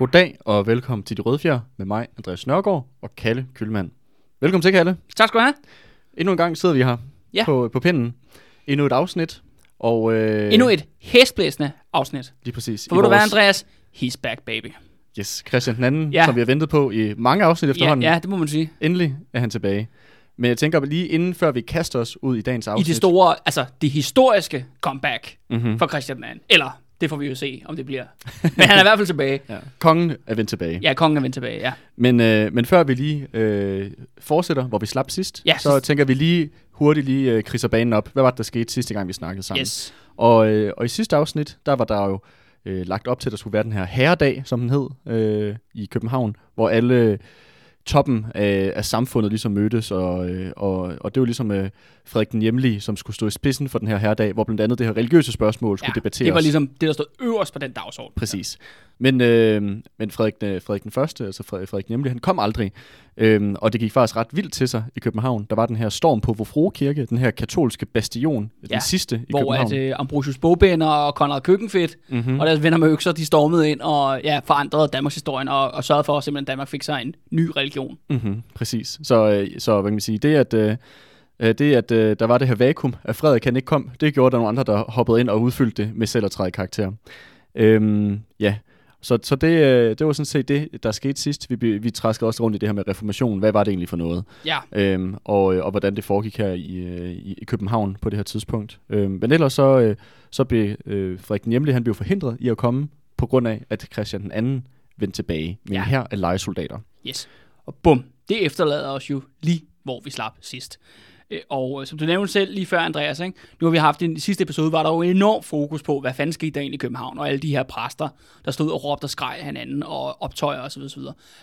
Goddag og velkommen til De Røde Fjer med mig, Andreas Nørgaard og Kalle Kølmand. Velkommen til, Kalle. Tak skal du have. Endnu en gang sidder vi her Ja. på, på pinden. Endnu et afsnit. Og, øh, Endnu et hæsblæsende afsnit. Lige præcis. For ved du hvad, Andreas? He's back, baby. Yes, Christian den anden, Ja. som vi har ventet på i mange afsnit Ja, efterhånden. ja, det må man sige. Endelig er han tilbage. Men jeg tænker lige inden, før vi kaster os ud i dagens I afsnit. det store, altså det historiske comeback mm-hmm. for Christian II. Eller, det får vi jo se, om det bliver. Men han er i hvert fald tilbage. ja. Kongen er vendt tilbage. Ja, kongen er vendt tilbage, ja. Men, øh, men før vi lige øh, fortsætter, hvor vi slap sidst, Ja, så sidst. tænker vi lige hurtigt lige øh, krydser banen op. Hvad var det, der skete sidste gang, vi snakkede sammen? Yes. Og, øh, og i sidste afsnit, der var der jo øh, lagt op til, at der skulle være den her herredag, som den hed, øh, i København, hvor alle toppen af, af samfundet ligesom mødtes, og, øh, og, og det var ligesom øh, Frederik den Hjemlige, som skulle stå i spidsen for den her herredag, hvor blandt andet det her religiøse spørgsmål skulle Ja, debatteres. det var ligesom det, der stod øverst på den dagsorden. Præcis. Men, øh, men Frederik, øh, Frederik den Første, altså Frederik, Hjemlige, han kom aldrig. Øhm, og det gik faktisk ret vildt til sig i København. Der var den her storm på Vor Kirke, den her katolske bastion, ja, den sidste i Hvor København. at øh, Ambrosius Bogbinder og Konrad Køkkenfedt mm-hmm. og deres venner med økser, de stormede ind og ja, forandrede Danmarks historien og, og sørgede for, at simpelthen Danmark fik sig en ny religion. Mm-hmm, præcis. Så, øh, så hvad kan man sige, det at, øh, øh, det at øh, der var det her vakuum, at Frederik han ikke kom, det gjorde der nogle andre, der hoppede ind og udfyldte det med selv at træde karakter. Øhm, ja, så, så det, øh, det var sådan set det, der skete sidst. Vi, vi træskede også rundt i det her med reformation. Hvad var det egentlig for noget? Ja, Øhm, og, øh, og hvordan det foregik her i, øh, i, i København på det her tidspunkt. Øhm, men ellers så, så blev øh, Frederik den Hjemlige, han blev forhindret i at komme, på grund af, at Christian den anden vendte tilbage med Ja. her af lejesoldater. Yes. Og bum, det efterlader os jo lige, hvor vi slap sidst. Øh, Og øh, som du nævnte selv lige før, Andreas, ikke? nu har vi haft en sidste episode, var der jo enorm fokus på, hvad fanden skete der egentlig i København, og alle de her præster, der stod og råbte og skreg hinanden, og optøjer osv. osv.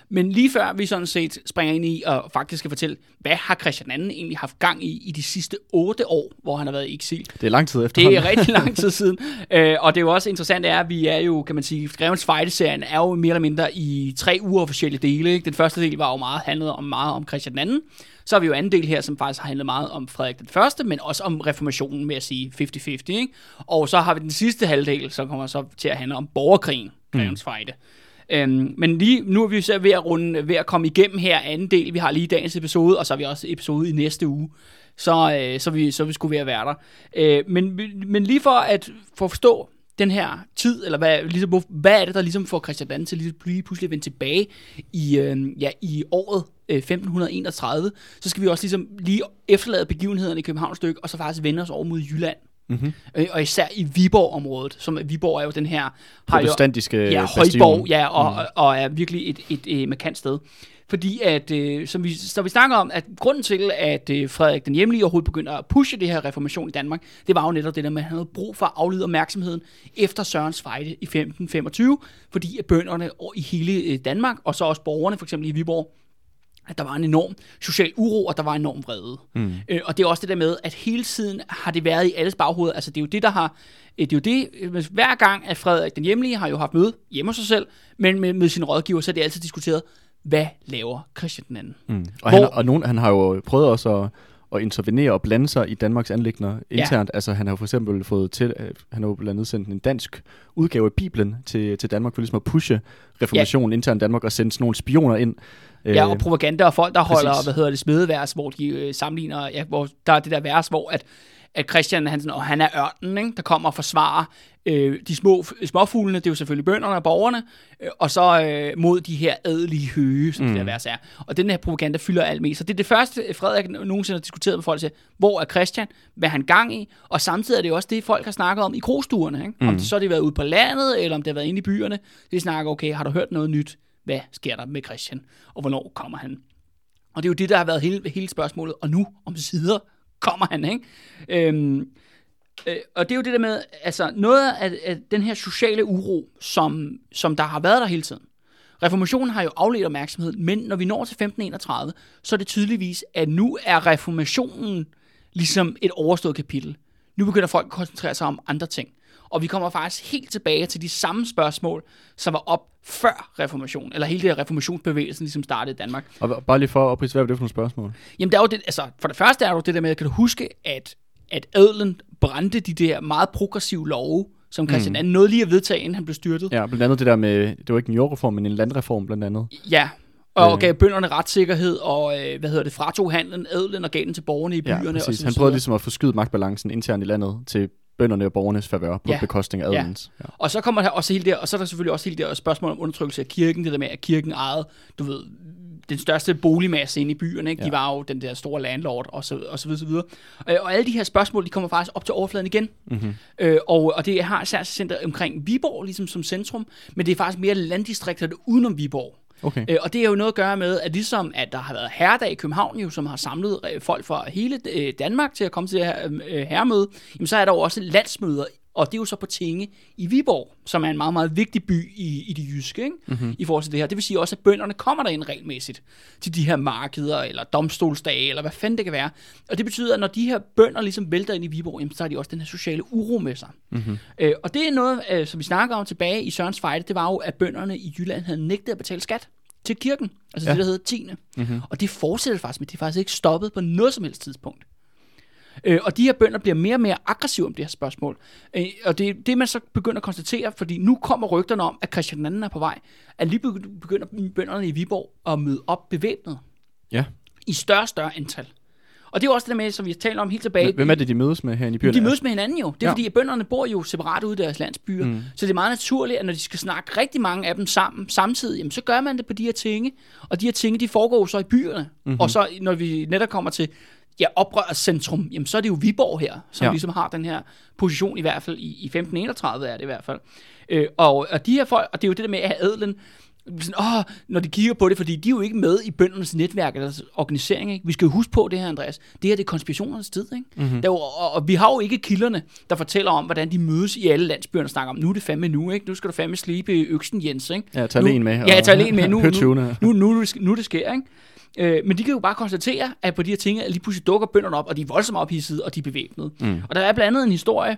Men lige før vi sådan set springer ind i, og faktisk skal fortælle, hvad har Christian II egentlig haft gang i i de sidste otte år, hvor han har været i eksil, Det er lang tid det efterhånden. er rigtig lang tid siden. Øh, og det er jo også interessant, er, at vi er jo, kan man sige, Grevens Fejde-serien er jo mere eller mindre i tre uofficielle dele. Ikke? Den første del var jo meget handlet om meget om Christian II. Så har vi jo anden del her, som faktisk har handlet meget om Frederik den Første, men også om reformationen med at sige 50-50. Ikke? Og så har vi den sidste halvdel, som kommer så til at handle om borgerkrigen, Grevens Fejde. Øhm, men lige nu er vi så ved at, runde, ved at komme igennem her anden del. Vi har lige dagens episode, og så har vi også episode i næste uge. Så, øh, så, vi, så vi skulle ved at være der. Øh, men, men lige for at for forstå den her tid, eller hvad, ligesom, hvad er det, der ligesom får Christian II til lige, pludselig at vende tilbage i, øh, ja, i året 1531, så skal vi også ligesom lige efterlade begivenhederne i København et stykke, og så faktisk vende os over mod Jylland. Mm-hmm. Øh, og især i Viborg-området, som Viborg er jo den her... Jo, Protestantiske Ja. Højborg, ja, og, mm. og, og er virkelig et, et, et markant sted. Fordi at, øh, som vi, så vi snakker om, at grunden til, at øh, Frederik den Hjemlige overhovedet begynder at pushe det her reformation i Danmark, det var jo netop det der med, at han havde brug for at aflede opmærksomheden efter Sørens fejde i 1525, fordi at bønderne i hele øh, Danmark, og så også borgerne, for eksempel i Viborg, at der var en enorm social uro, og der var en enorm vrede. Mm. Øh, og det er også det der med, at hele tiden har det været i alles baghoved. Altså det er jo det, der har... øh, Det er jo det, øh, hver gang, at Frederik den Hjemlige har jo haft møde hjemme hos sig selv, men med, med sin rådgiver, så er det altid diskuteret, hvad laver Christian den anden? Mm. Og, han, Hvor- og nogen, han har jo prøvet også at, at intervenere og blande sig i Danmarks anlægner internt. Ja. Altså han har for eksempel fået til, øh, han har jo blandt andet sendt en dansk udgave af Bibelen til, til Danmark for ligesom at pushe reformationen ja. internt i Danmark og sende sådan nogle spioner ind. Ja, og propaganda og folk, der præcis. holder, hvad hedder det, smedevers, hvor de øh, sammenligner, ja, hvor der er det der vers, hvor at, at Christian, han, sådan, og han er ørnen, ikke, der kommer og forsvarer øh, de små småfuglene, det er jo selvfølgelig bønderne og borgerne, øh, og så øh, mod de her adelige høge, som mm. det der vers er. Og den her propaganda fylder alt mest. Så det er det første, Frederik nogensinde har diskuteret med folk, siger, hvor er Christian, hvad er han gang i, og samtidig er det jo også det, folk har snakket om i krostuerne. Ikke? Mm. Om det så har det været ude på landet, eller om det har været inde i byerne. De snakker, okay, har du hørt noget nyt? Hvad sker der med Christian? Og hvornår kommer han? Og det er jo det, der har været hele, hele spørgsmålet. Og nu, om sider, kommer han, ikke? Øhm, øh, og det er jo det der med, altså noget af, af den her sociale uro, som, som der har været der hele tiden. Reformationen har jo afledt opmærksomhed, men når vi når til 1531, så er det tydeligvis, at nu er reformationen ligesom et overstået kapitel. Nu begynder folk at koncentrere sig om andre ting. Og vi kommer faktisk helt tilbage til de samme spørgsmål, som var op før reformationen, eller hele det reformationsbevægelsen ligesom startede i Danmark. Og bare lige for at oprise, hvad er det for nogle spørgsmål? Jamen, der er jo det, altså, for det første er jo det der med, kan du huske, at, at adelen brændte de der meget progressive love, som Christian mm. nåede lige at vedtage, inden han blev styrtet. Ja, blandt andet det der med, det var ikke en jordreform, men en landreform blandt andet. Ja, og øh. gav bønderne retssikkerhed, og øh, hvad hedder det, fratog handlen, adelen og gav den til borgerne i byerne. Ja, præcis. Og han prøvede ligesom at forskyde magtbalancen internt i landet til bønderne og borgernes favør på ja. bekostning af adelens. Ja. Ja. Og så kommer der også hele der, og så er der selvfølgelig også hele der spørgsmål om undertrykkelse af kirken, det der med, at kirken ejede, du ved, den største boligmasse inde i byerne, ikke? Ja. de var jo den der store landlord, og så, og så videre, så videre. Og, og alle de her spørgsmål, de kommer faktisk op til overfladen igen. Mm-hmm. Øh, og, og det har især center omkring Viborg, ligesom som centrum, men det er faktisk mere landdistrikterne udenom Viborg. Okay. Øh, og det er jo noget at gøre med, at ligesom at der har været herredag i København, jo, som har samlet øh, folk fra hele øh, Danmark til at komme til det her øh, herremøde, jamen, så er der jo også landsmøder og det er jo så på Tinge i Viborg, som er en meget, meget vigtig by i, i det jyske, ikke? Mm-hmm. i forhold til det her. Det vil sige også, at bønderne kommer der ind regelmæssigt til de her markeder, eller domstolsdage, eller hvad fanden det kan være. Og det betyder, at når de her bønder ligesom vælter ind i Viborg, jamen, så har de også den her sociale uro med sig. Mm-hmm. Øh, og det er noget, øh, som vi snakker om tilbage i Sørens Fejde, det var jo, at bønderne i Jylland havde nægtet at betale skat til kirken, altså ja. det, der hedder 10. Mm-hmm. Og det fortsætter faktisk, men det er faktisk ikke stoppet på noget som helst tidspunkt. Øh, og de her bønder bliver mere og mere aggressive om det her spørgsmål. Øh, og det er det, man så begynder at konstatere, fordi nu kommer rygterne om, at Christian II er på vej. At lige begynder bønderne i Viborg at møde op bevæbnet. Ja. I større og større antal. Og det er også det der med, som vi taler om helt tilbage. Hvem er det, de mødes med her i byerne? De mødes med hinanden jo. Det er ja. fordi, at bønderne bor jo separat ude i deres landsbyer. Mm. Så det er meget naturligt, at når de skal snakke rigtig mange af dem sammen samtidig, jamen, så gør man det på de her tinge. Og de her tinge, de foregår så i byerne. Mm-hmm. Og så, når vi netop kommer til ja, oprørscentrum, jamen så er det jo Viborg her, som ja. ligesom har den her position i hvert fald, i, i 1531 er det i hvert fald. Øh, og, og de her folk, og det er jo det der med at have adelen, sådan, åh, når de kigger på det, fordi de er jo ikke med i bøndernes netværk eller organisering. Ikke? Vi skal jo huske på det her, Andreas. Det her det er konspirationernes tid. Ikke? Mm-hmm. Der jo, og, og, vi har jo ikke kilderne, der fortæller om, hvordan de mødes i alle landsbyerne og snakker om, nu er det fandme nu, ikke? nu skal du fandme slibe øksen, Jens. Ikke? Ja, tag en med. Ja, tag en med. Nu, nu, nu, nu, nu, nu det sker. Ikke? Øh, men de kan jo bare konstatere, at på de her ting, at lige pludselig dukker bønderne op, og de er voldsomt ophidsede, og de er bevæbnede. Mm. Og der er blandt andet en historie,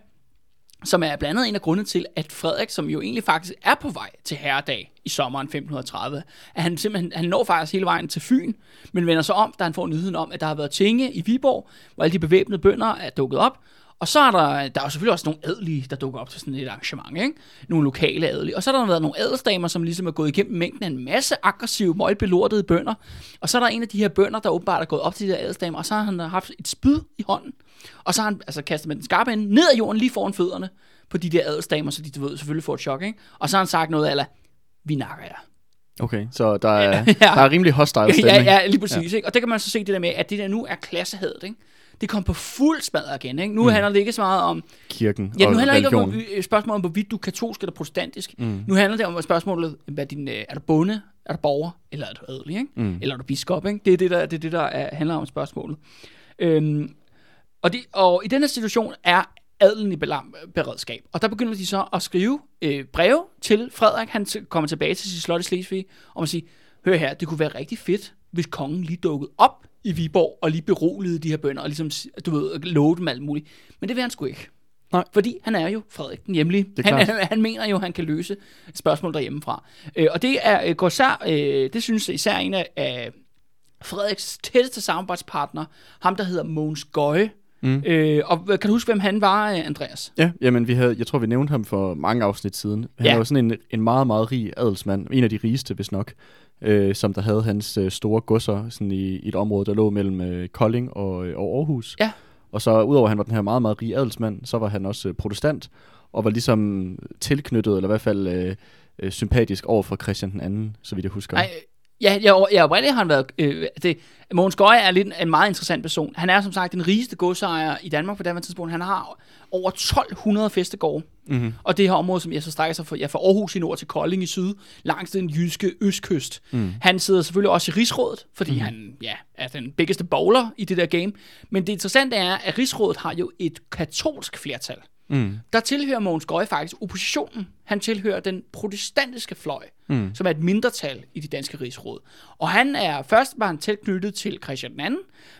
som er blandt andet en af grundene til, at Frederik, som jo egentlig faktisk er på vej til herredag i sommeren 1530, at han simpelthen han når faktisk hele vejen til Fyn, men vender sig om, da han får nyheden om, at der har været tinge i Viborg, hvor alle de bevæbnede bønder er dukket op, og så er der, der er jo selvfølgelig også nogle adelige, der dukker op til sådan et arrangement, ikke? Nogle lokale adelige. Og så er der været nogle adelsdamer, som ligesom er gået igennem mængden af en masse aggressive, møgbelortede bønder. Og så er der en af de her bønder, der åbenbart er gået op til de der adelsdamer, og så har han haft et spyd i hånden. Og så har han altså kastet med den skarpe ende ned ad jorden lige foran fødderne på de der adelsdamer, så de du ved, selvfølgelig får et chok, ikke? Og så har han sagt noget af, vi nakker jer. Okay, så der er, ja. der er rimelig hostile stemning. Ja, ja, lige præcis. Ja. Ikke? Og det kan man så se det der med, at det der nu er klassehadet. Ikke? Det kom på fuld smadret igen. Ikke? Nu mm. handler det ikke så meget om... Kirken Ja, nu handler det ikke om øh, spørgsmålet om, hvorvidt du er katolsk eller protestantisk. Mm. Nu handler det om spørgsmålet, hvad din, øh, er du bonde, er du borger, eller er du adelig, ikke? Mm. eller er du biskop? Ikke? Det er det, der, det, er det, der er, handler om spørgsmålet. Øhm, og, de, og i denne situation er adelen i beredskab. Og der begynder de så at skrive øh, breve til Frederik. Han kommer tilbage til sit slot i Slesvig, og man siger, hør her, det kunne være rigtig fedt, hvis kongen lige dukkede op i Viborg og lige beroligede de her bønder og ligesom, du ved, love dem alt muligt. Men det vil han sgu ikke. Nej. Fordi han er jo Frederik den hjemlige. Han, han, han mener jo, at han kan løse spørgsmål derhjemmefra. Øh, og det er, øh, går især, øh, det synes især en af, af Frederiks tætteste samarbejdspartner, ham der hedder Mogens Gøje. Mm. Øh, og kan du huske, hvem han var, øh, Andreas? Ja, jamen vi havde, jeg tror, vi nævnte ham for mange afsnit siden. Han ja. var sådan en, en meget, meget rig adelsmand. En af de rigeste, hvis nok øh, som der havde hans øh, store godser sådan i, i et område, der lå mellem øh, Kolding og, øh, og Aarhus. Ja. Og så udover at han var den her meget, meget rige adelsmand, så var han også øh, protestant, og var ligesom tilknyttet, eller i hvert fald øh, øh, sympatisk over for Christian den anden, så vidt jeg husker. Nej, Ja, jeg, jeg oprindeligt har han været... Øh, det, Mogens Gøje er lidt en meget interessant person. Han er som sagt den rigeste godsejer i Danmark på det tidspunkt. Han har over 1200 festegårde. Mm-hmm. Og det her område, som jeg så strækker sig fra, ja, fra Aarhus i nord til Kolding i syd, langs den jyske østkyst. Mm. Han sidder selvfølgelig også i Rigsrådet, fordi mm. han ja, er den biggeste bowler i det der game. Men det interessante er, at Rigsrådet har jo et katolsk flertal. Mm. der tilhører Mogens Gøje faktisk oppositionen. Han tilhører den protestantiske fløj, Mm. som er et mindretal i det danske rigsråd. Og han er først var han tilknyttet til Christian II,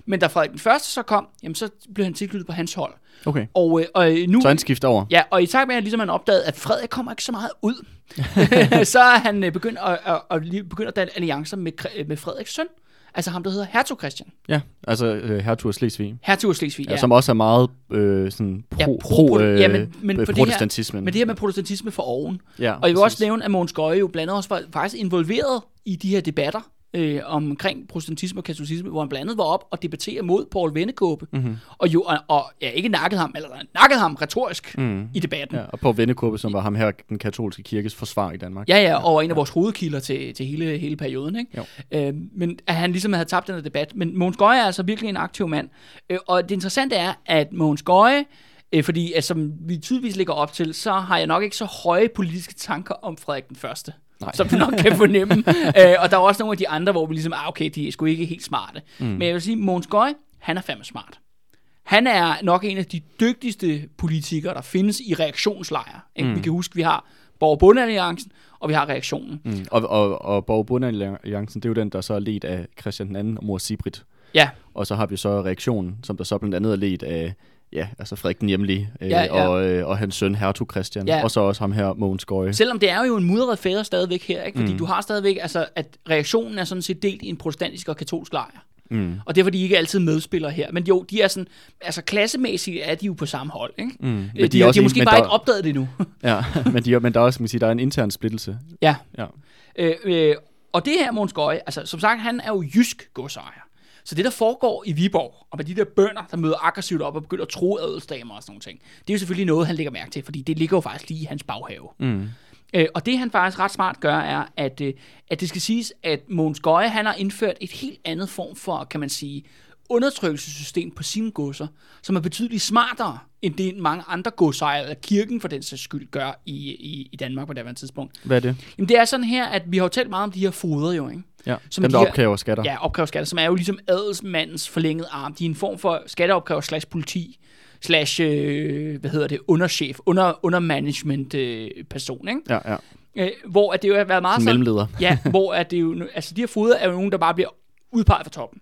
men da Frederik den første så kom, jamen så blev han tilknyttet på hans hold. Okay. Og, øh, og øh, nu... Så han skifter over. Ja, og i takt med, at ligesom han opdagede, at Frederik kommer ikke så meget ud, så er han øh, begyndt at, at, at, begyndt at danne alliancer med, med Frederiks søn. Altså ham, der hedder Hertug Christian. Ja, altså øh, hertug af Slesvig. Hertug af Slesvig, Ja. ja. Som også er meget øh, sådan pro, Ja, pro- pro, øh, ja, men- men for det her- protestantismen. Men det her med protestantisme for oven. ja, Og jeg vil også præcis. nævne, at Mogens Gøje jo blandt andet også var faktisk involveret i de her debatter øh, omkring protestantisme og katolicisme, hvor han blandt andet var op og debattere mod Paul Vennekåbe. Mm-hmm. Og jo, og, og ja, ikke nakket ham, eller nakket ham retorisk mm. i debatten. Ja, og på Vendekurve, som var ham her, den katolske kirkes forsvar i Danmark. Ja, ja, og en af vores hovedkilder til, til hele, hele perioden. Ikke? Jo. Øh, men at han ligesom havde tabt den her debat. Men Mogens Gøje er altså virkelig en aktiv mand. Øh, og det interessante er, at Mogens Gøje, øh, fordi at, som vi tydeligvis ligger op til, så har jeg nok ikke så høje politiske tanker om Frederik den Første. Nej. Som du nok kan fornemme. øh, og der er også nogle af de andre, hvor vi ligesom, ah, okay, de er sgu ikke helt smarte. Mm. Men jeg vil sige, Mogens Gøje, han er fandme smart. Han er nok en af de dygtigste politikere, der findes i reaktionslejre. Mm. Vi kan huske, vi har Borg- og vi har reaktionen. Mm. Og, og, og Borg Bundealliancen, det er jo den, der så er ledt af Christian II og mor Sibrit. Ja, Og så har vi så reaktionen, som der så blandt andet er ledt af ja, altså Frederik den Hjemlige, øh, Ja, ja. Og, øh, og hans søn Hertug Christian, Ja. og så også ham her, Mogens Gøje. selvom det er jo en mudret fædre stadigvæk her, ikke? fordi mm. du har stadigvæk, altså, at reaktionen er sådan set delt i en protestantisk og katolsk lejr. Mm. Og det er, fordi de ikke altid medspiller her. Men jo, de er sådan, altså klassemæssigt er de jo på samme hold, ikke? Mm. Men Men de, de, er også de har måske bare der- ikke opdaget det endnu. Ja, men, de, men der er også, man sige, der er en intern splittelse. ja. Ja. Øh, øh, og det her, Måns Gøje, altså som sagt, han er jo jysk godsejer. Så det, der foregår i Viborg, og med de der bønder, der møder aggressivt op og begynder at tro adelsdamer og sådan nogle ting, det er jo selvfølgelig noget, han lægger mærke til, fordi det ligger jo faktisk lige i hans baghave. Mm. Øh, og det han faktisk ret smart gør, er, at, øh, at det skal siges, at Mogens Gøje, han har indført et helt andet form for, kan man sige, undertrykkelsessystem på sine godser, som er betydeligt smartere, end det mange andre godsejere, eller kirken for den sags skyld, gør i, i, i Danmark på det tidspunkt. Hvad er det? Jamen det er sådan her, at vi har jo talt meget om de her foder jo, ikke? Ja, Som dem, de der opkræver skatter. Ja, opkræverskatter, som er jo ligesom adelsmandens forlængede arm. De er en form for skatteopkræver slash politi, slash, øh, hvad hedder det, underchef, under, under management øh, person, ikke? Ja, ja. Øh, hvor at det jo har været meget Som sådan, mellemleder. ja, hvor at det jo, altså de her foder er jo nogen, der bare bliver udpeget fra toppen.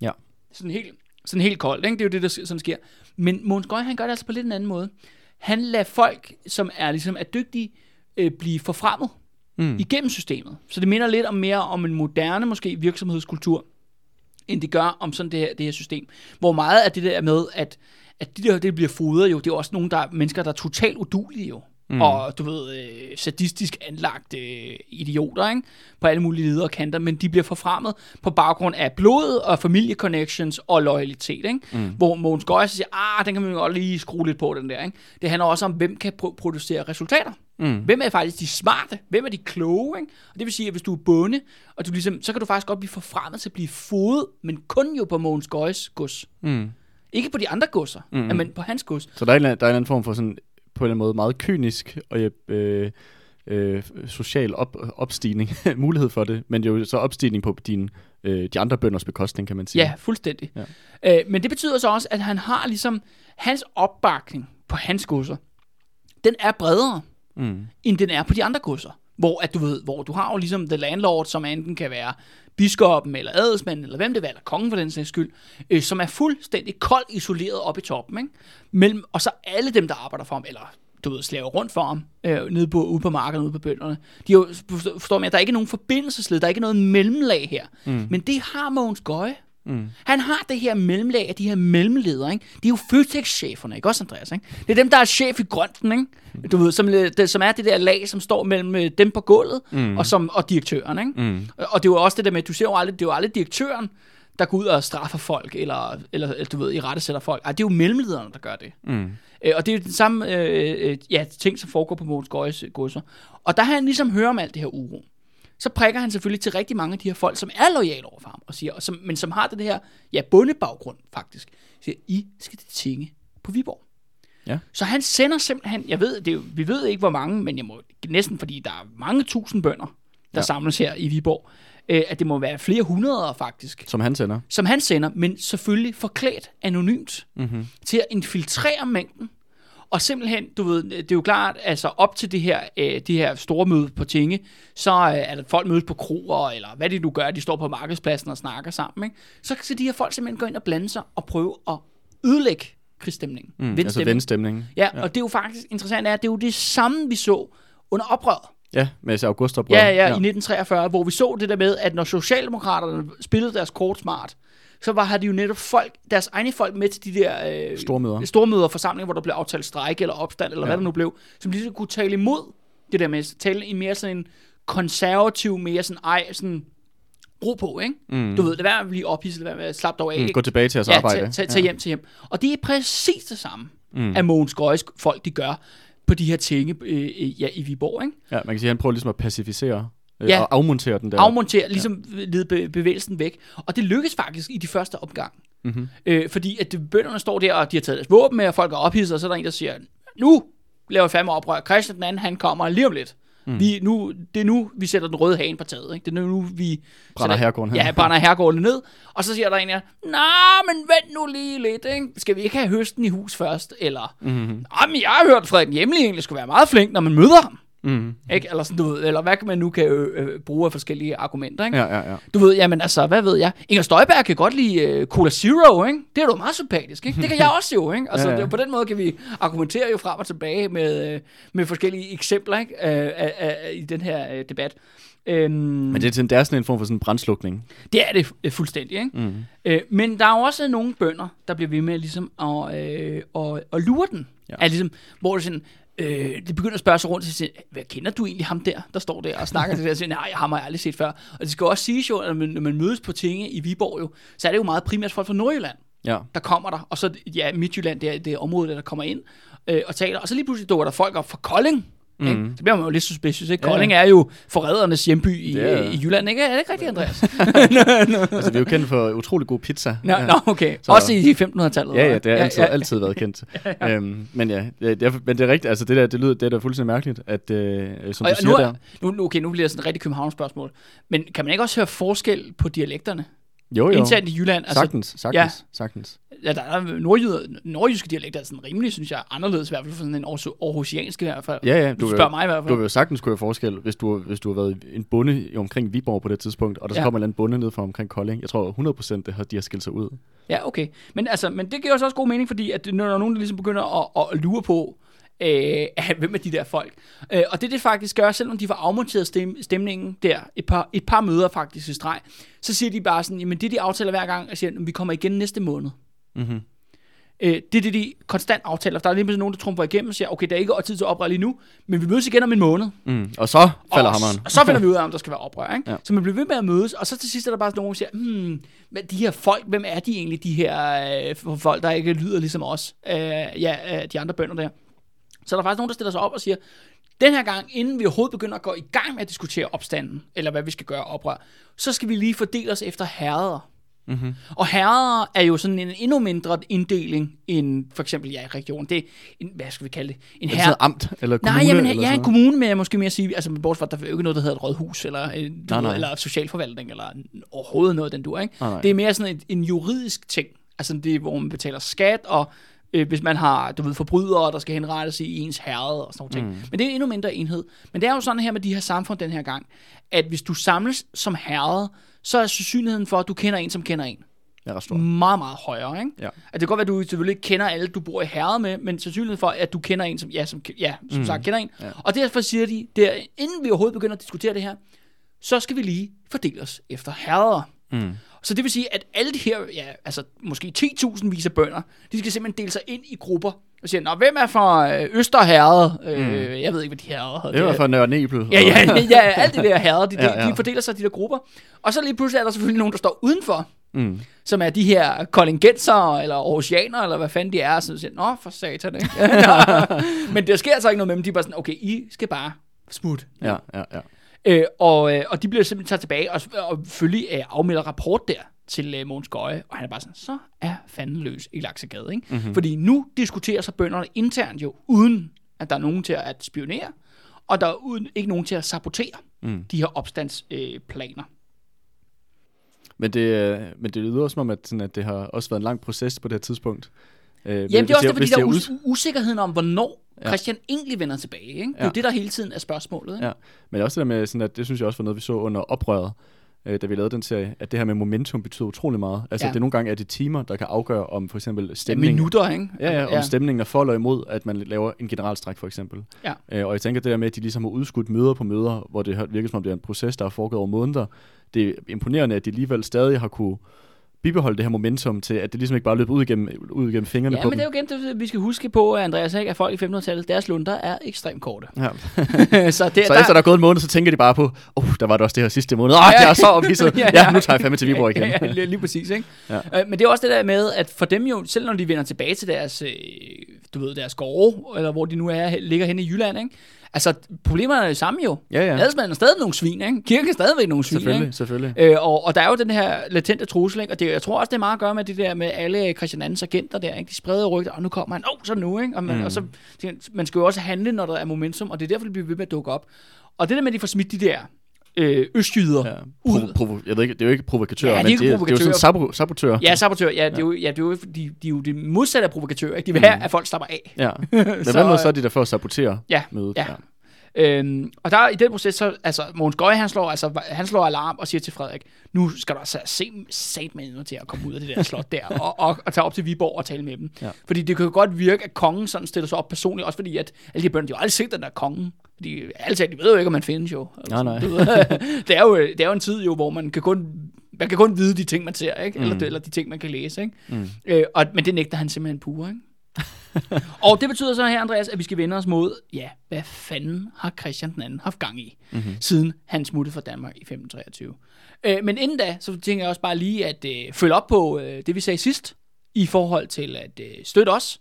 Ja. Sådan helt, sådan helt koldt, ikke? Det er jo det, der sådan sker. Men Måns Gøj, han gør det altså på lidt en anden måde. Han lader folk, som er ligesom er dygtige, øh, blive forfremmet Mm. igennem systemet. Så det minder lidt om mere om en moderne måske virksomhedskultur, end det gør om sådan det her, det her system. Hvor meget af det der med, at, at de der, det bliver fodret jo, det er også nogle der, er mennesker, der er totalt udulige jo. Mm. Og du ved, øh, sadistisk anlagt øh, idioter, ikke? På alle mulige leder og kanter, men de bliver forfremmet på baggrund af blod og familieconnections og loyalitet, ikke? Mm. Hvor Mogens Gøjs siger, ah, den kan man jo godt lige skrue lidt på, den der, ikke? Det handler også om, hvem kan pro- producere resultater. Mm. Hvem er faktisk de smarte? Hvem er de kloge? Ikke? Og det vil sige, at hvis du er bonde, og du ligesom, så kan du faktisk godt blive forfremmet til at blive fodet, men kun jo på Mogens Gøjs gods. Mm. Ikke på de andre godser, mm. men på hans gods. Så der er, en, der er en eller anden form for sådan, på en eller anden måde meget kynisk og øh, øh, social op, opstigning, mulighed for det, men det er jo så opstigning på din, øh, de andre bønders bekostning, kan man sige. Ja, fuldstændig. Ja. Øh, men det betyder så også, at han har ligesom, hans opbakning på hans godser, den er bredere, Mm. end den er på de andre godser. Hvor, at du ved, hvor du har jo ligesom the landlord, som enten kan være biskoppen, eller adelsmanden, eller hvem det er, eller kongen for den sags skyld, øh, som er fuldstændig koldt isoleret oppe i toppen, ikke? Mellem, og så alle dem, der arbejder for ham, eller du ved, slaver rundt for ham, øh, nede på, ude på markedet, ude på bønderne. De er jo, forstår, forstår mig, der er ikke nogen forbindelsesled, der er ikke noget mellemlag her. Mm. Men det har Mogens Gøje. Mm. Han har det her mellemlag af de her mellemledere, ikke? De er jo Føtex-cheferne, ikke også, Andreas? Ikke? Det er dem, der er chef i grønten, ikke? Du ved, som, det, som er det der lag, som står mellem øh, dem på gulvet mm. og, som, og direktøren, ikke? Mm. Og det er jo også det der med, du ser jo aldrig, det er jo aldrig direktøren, der går ud og straffer folk, eller, eller, du ved, i rette sætter folk. Ej, det er jo mellemlederne, der gør det. Mm. Øh, og det er jo den samme øh, øh, ja, ting, som foregår på Mogens Gøjes godser. Og der har han ligesom hører om alt det her uro. Så prikker han selvfølgelig til rigtig mange af de her folk, som er lojale over for ham, og siger, og som, men som har det her ja, bundebaggrund faktisk. Siger, I skal til tinge på Viborg. Ja. Så han sender simpelthen, jeg ved, det er, vi ved ikke hvor mange, men jeg må næsten, fordi der er mange tusind bønder, der Ja. ja. samles her i Viborg, øh, at det må være flere hundrede faktisk, Som han sender. som han sender, men selvfølgelig forklædt anonymt Mm-hmm. til at infiltrere mængden, Og simpelthen, du ved, det er jo klart, altså op til det her, øh, det her store møde på Tinge, så øh, er der folk mødes på kroer, eller hvad de nu gør, de står på markedspladsen og snakker sammen, ikke? Så kan de her folk simpelthen gå ind og blande sig og prøve at ødelægge krigsstemningen. Mm, Vende altså stemningen. vendstemningen. Ja, og det er jo faktisk interessant, er, at det er jo det samme, vi så under oprøret. Ja, med altså augustoprøret. Ja, ja, ja, i 1943, hvor vi så det der med, at når Socialdemokraterne spillede deres kort smart, så var har de jo netop folk, deres egne folk med til de der øh, Stormøder. stormøder og forsamlinger, hvor der blev aftalt strejke eller opstand, eller ja. Ja. hvad der nu blev, som lige så kunne tale imod det der med, tale i mere sådan en konservativ, mere sådan, ej, sådan, ro på, ikke? Mm. Du ved, det er at blive ophidset, være med at slappe dog af, Mm, ikke? gå tilbage til jeres ja, arbejde. Tag, tag, tag hjem til hjem. Og det er præcis det samme, Mm. at Mogens Gøjes folk, de gør på de her tinge øh, øh, ja, i Viborg, ikke? Ja, man kan sige, at han prøver ligesom at pacificere øh, Ja. og afmontere den der. afmontere, ligesom ja. lede be- bevægelsen væk. Og det lykkes faktisk i de første omgang. mm-hmm. Øh, fordi at bønderne står der, og de har taget deres våben med, og folk er ophidset, og så er der en, der siger, nu laver fandme oprør. Christian den anden, han kommer lige om lidt. Mm. Vi, nu, det er nu, vi sætter den røde hane på taget. Ikke? Det er nu, vi... Brænder herregården her. Ja, brænder herregården ned. Og så siger der en af, nej, men vent nu lige lidt. Ikke? Skal vi ikke have høsten i hus først? Eller, Mm-hmm. jamen, jeg har hørt, at Frederik Hjemlig egentlig skulle være meget flink, når man møder ham. Mm. Ikke? Eller, sådan, ved, eller hvad kan man nu kan øh, øh, bruge af forskellige argumenter. Ikke? Ja, ja, ja. Du ved, jamen altså, hvad ved jeg? Inger Støjberg kan godt lide uh, Cola Zero, ikke? Det er jo meget sympatisk, ikke? Det kan jeg også jo, ikke? Altså, Ja, ja. Det, på den måde kan vi argumentere jo frem og tilbage med, øh, med forskellige eksempler, ikke? Uh, uh, uh, I den her uh, debat. Um, Men det er, sådan- det er sådan en form for sådan en brandslukning. det er det uh, fuldstændig, ikke? Mm. Uh, men der er jo også nogle bønder, der bliver ved med ligesom at, øh, at, at lure den. Ja. Ja. Er ligesom, hvor det sådan, øh, det begynder at spørge sig rundt, og siger, hvad kender du egentlig ham der, der står der og snakker til det, og siger, nej, ham har jeg aldrig set før. Og det skal også siges jo, at når man, når man mødes på tinge i Viborg jo, så er det jo meget primært folk fra Nordjylland, Ja. der kommer der, og så ja, Midtjylland, det er det område, der, der kommer ind øh, og taler, og så lige pludselig dukker der folk op fra Kolding, Mm. Ikke? Så bliver man jo lidt suspicious. Ikke? Ja, ja. Kolding er jo forrædernes hjemby i, det. i Jylland, ikke? Er det ikke rigtigt, Andreas? Altså, vi er jo kendt for utrolig god pizza. Nå, ja. nå okay. Så- Også i 1500-tallet. Ja, ja, det har altid, ja, ja, altid været kendt. øhm, men ja, det, er, men det er rigtigt, altså det der, det lyder, det er da fuldstændig mærkeligt, at øh, som Og du siger nu, der. er- nu, okay, nu bliver det sådan et rigtig københavns spørgsmål. Men kan man ikke også høre forskel på dialekterne? Jo, jo, Internt i Jylland. Altså, sagtens, sagtens, ja. sagtens. ja, der er nordjyder, nordjyske dialekter er sådan rimelig, synes jeg, anderledes, i hvert fald for sådan en aarhus- aarhusiansk i hvert fald. Ja, ja, Du du, spørger vil, mig i hvert du fald. vil jo sagtens kunne have forskel, hvis du, hvis du har været en bonde omkring Viborg på det tidspunkt, og der så Ja. kommer en eller anden bonde ned fra omkring Kolding. Jeg tror 100% det har, de har skilt sig ud. Ja, okay. Men, altså, men det giver også god mening, fordi at når der er nogen, der ligesom begynder at, at lure på, øh, hvem er de der folk. Øh, og det det faktisk gør, selvom de får afmonteret stem, stemningen der, et par, et par møder faktisk i streg, så siger de bare sådan, jamen det de aftaler hver gang, og siger, vi kommer igen næste måned. Mm-hmm. Øh, det er det, de konstant aftaler. Der er lige pludselig nogen, der trumfer igennem og siger, okay, der er ikke tid til oprør lige nu, men vi mødes igen om en måned. Mm. Og så falder og, hammeren. Og så finder vi ud af, om der skal være oprør. Ikke? Ja. Så man bliver ved med at mødes, og så til sidst er der bare sådan nogen, der siger, hmm, men de her folk, hvem er de egentlig, de her øh, folk, der ikke lyder ligesom os? Øh, ja, øh, de andre bønder der. Så er der faktisk nogen, der stiller sig op og siger, den her gang, inden vi overhovedet begynder at gå i gang med at diskutere opstanden, eller hvad vi skal gøre oprør, så skal vi lige fordele os efter herreder. Mm-hmm. Og herreder er jo sådan en endnu mindre inddeling end for eksempel, ja, region. Det er, en, hvad skal vi kalde det? En Er det herre, sådan amt eller kommune? Nej, jamen, eller ja, en noget? kommune, men jeg måske mere sige, altså bortset fra, at der er jo ikke noget, der hedder et rådhus, eller, øh, Nej, ved, nej. eller socialforvaltning, eller overhovedet noget, den du ikke? Nej, nej. Det er mere sådan et, en juridisk ting, altså det, hvor man betaler skat, og øh, hvis man har, du ved, forbrydere, der skal henrettes i ens herred og sådan noget. Mm. Men det er en endnu mindre enhed. Men det er jo sådan her med de her samfund den her gang, at hvis du samles som herred, så er sandsynligheden for, at du kender en, som kender en Ja, stor. meget, meget højere. Ikke? Ja. At det kan godt være, at du selvfølgelig ikke kender alle, du bor i herred med, men sandsynligheden for, at du kender en, som, ja, som, ja, som mm. sagt kender en. Ja. Og derfor siger de, der, inden vi overhovedet begynder at diskutere det her, så skal vi lige fordele os efter herreder. Mm. Så det vil sige, at alle de her, ja, altså måske 10.000 vis af bønder, de skal simpelthen dele sig ind i grupper og sige, Nå, hvem er fra øh, Østerherred? Øh, jeg ved ikke, hvad de herreder hedder. Det var for Nørre Nebel. Ja, ja, ja, alt det der herreder, de, Ja, ja, ja. de fordeler sig i de der grupper. Og så lige pludselig er der selvfølgelig nogen, der står udenfor, Mm. som er de her kolingenser eller aarhusianer, eller hvad fanden de er, så siger, nå, for satan, ikke? Men der sker altså ikke noget med dem, de er bare sådan, okay, I skal bare smutte. Ja, ja, ja. Øh, og, øh, og de bliver simpelthen taget tilbage, og, og følge øh, afmelder rapport der til øh, Mogens Gøje, og han er bare sådan, så er fanden løs i Laksegade, ikke? Mm-hmm. Fordi nu diskuterer så bønderne internt jo, uden at der er nogen til at spionere, og der er uden, ikke nogen til at sabotere Mm. de her opstandsplaner. Øh, planer. Men det, øh, men det lyder også som om, at, sådan, at det har også været en lang proces på det her tidspunkt. Øh, Jamen, det er også det, fordi der er us- usikkerheden om, hvornår Ja. Christian egentlig vender tilbage. Ikke? Det er Ja. jo det, der hele tiden er spørgsmålet. Ikke? Ja, men også det der med, sådan at det synes jeg også var noget, vi så under oprøret, øh, da vi lavede den serie, at det her med momentum betyder utrolig meget. Altså, Ja. ja. det er nogle gange er det timer, der kan afgøre om for eksempel Ja, stemningen. minutter, ikke? Ja, ja, om stemningen er for eller imod, at man laver en generalstræk for eksempel. Ja. Øh, og jeg tænker det der med, at de ligesom har udskudt møder på møder, hvor det virker som om det er en proces, der har foregået over måneder. Det er imponerende, at de alligevel stadig har kunne bibeholde det her momentum til, at det ligesom ikke bare løber ud igennem, ud igennem fingrene Ja, på men det er dem. jo igen, det, vi skal huske på, Andreas, ikke, at folk i 1500-tallet, deres lunder er ekstremt korte. Ja. så det, Så efter der er gået en måned, så tænker de bare på, åh, oh, der var det også det her sidste måned. Åh, Ja, ja. jeg er så ophidset. Ja, ja, ja. nu tager jeg fandme til Viborg igen. Ja, ja, lige, lige præcis, ikke? Ja. Øh, men det er også det der med, at for dem jo, selv når de vender tilbage til deres, øh, du ved, deres gårde, eller hvor de nu er, ligger henne i Jylland, ikke? Altså, problemerne er det samme jo. Ja, ja. Adelsmanden er stadig nogle svin, ikke? Kirken er stadigvæk nogle svin, ikke? Selvfølgelig, selvfølgelig. Øh, og, og der er jo den her latente trussel, ikke? og det, jeg tror også, det er meget at gøre med det der med alle Christian Andens agenter der, ikke? de spreder rygter, og nu kommer han, åh, oh, så nu, ikke? Og, man, mm. og så, man skal jo også handle, når der er momentum, og det er derfor, det bliver ved med at dukke op. Og det der med, at de får smidt de der øh, østjyder Ja. ud. Provo- jeg ved ikke, det er jo ikke provokatører, Ja, de er men det, er, det er jo sådan sabotører. sabotører. Ja, sabotør, ja, det er jo, ja, det er jo, de, de er jo det modsatte af provokatører, ikke? De vil have, at folk slapper af. ja. Men Så, hvad med øh, så er de der for at sabotere Ja, mødet? ja. Øhm, og der i den proces, så, altså, Mogens Gøje, han slår, altså, han slår alarm og siger til Frederik, nu skal du altså se sat med til at komme ud af det der slot der, og, og, og tage op til Viborg og tale med dem. Ja. Fordi det kan jo godt virke, at kongen sådan stiller sig op personligt, også fordi, at alle de børn, de har jo aldrig set den der konge. Fordi alle de ved jo ikke, om man findes jo. Nej, nej. Du ved, det, er jo, det er jo en tid jo, hvor man kan kun, man kan kun vide de ting, man ser, ikke? Eller, Mm. eller de ting, man kan læse. Ikke? Mm. Øh, og, men det nægter han simpelthen pure, ikke? og det betyder så her, Andreas, at vi skal vende os mod, ja, hvad fanden har Christian den anden haft gang i, mm-hmm. siden han smuttede fra Danmark i 1523. Øh, men inden da, så tænker jeg også bare lige at øh, følge op på øh, det, vi sagde sidst, i forhold til at øh, støtte os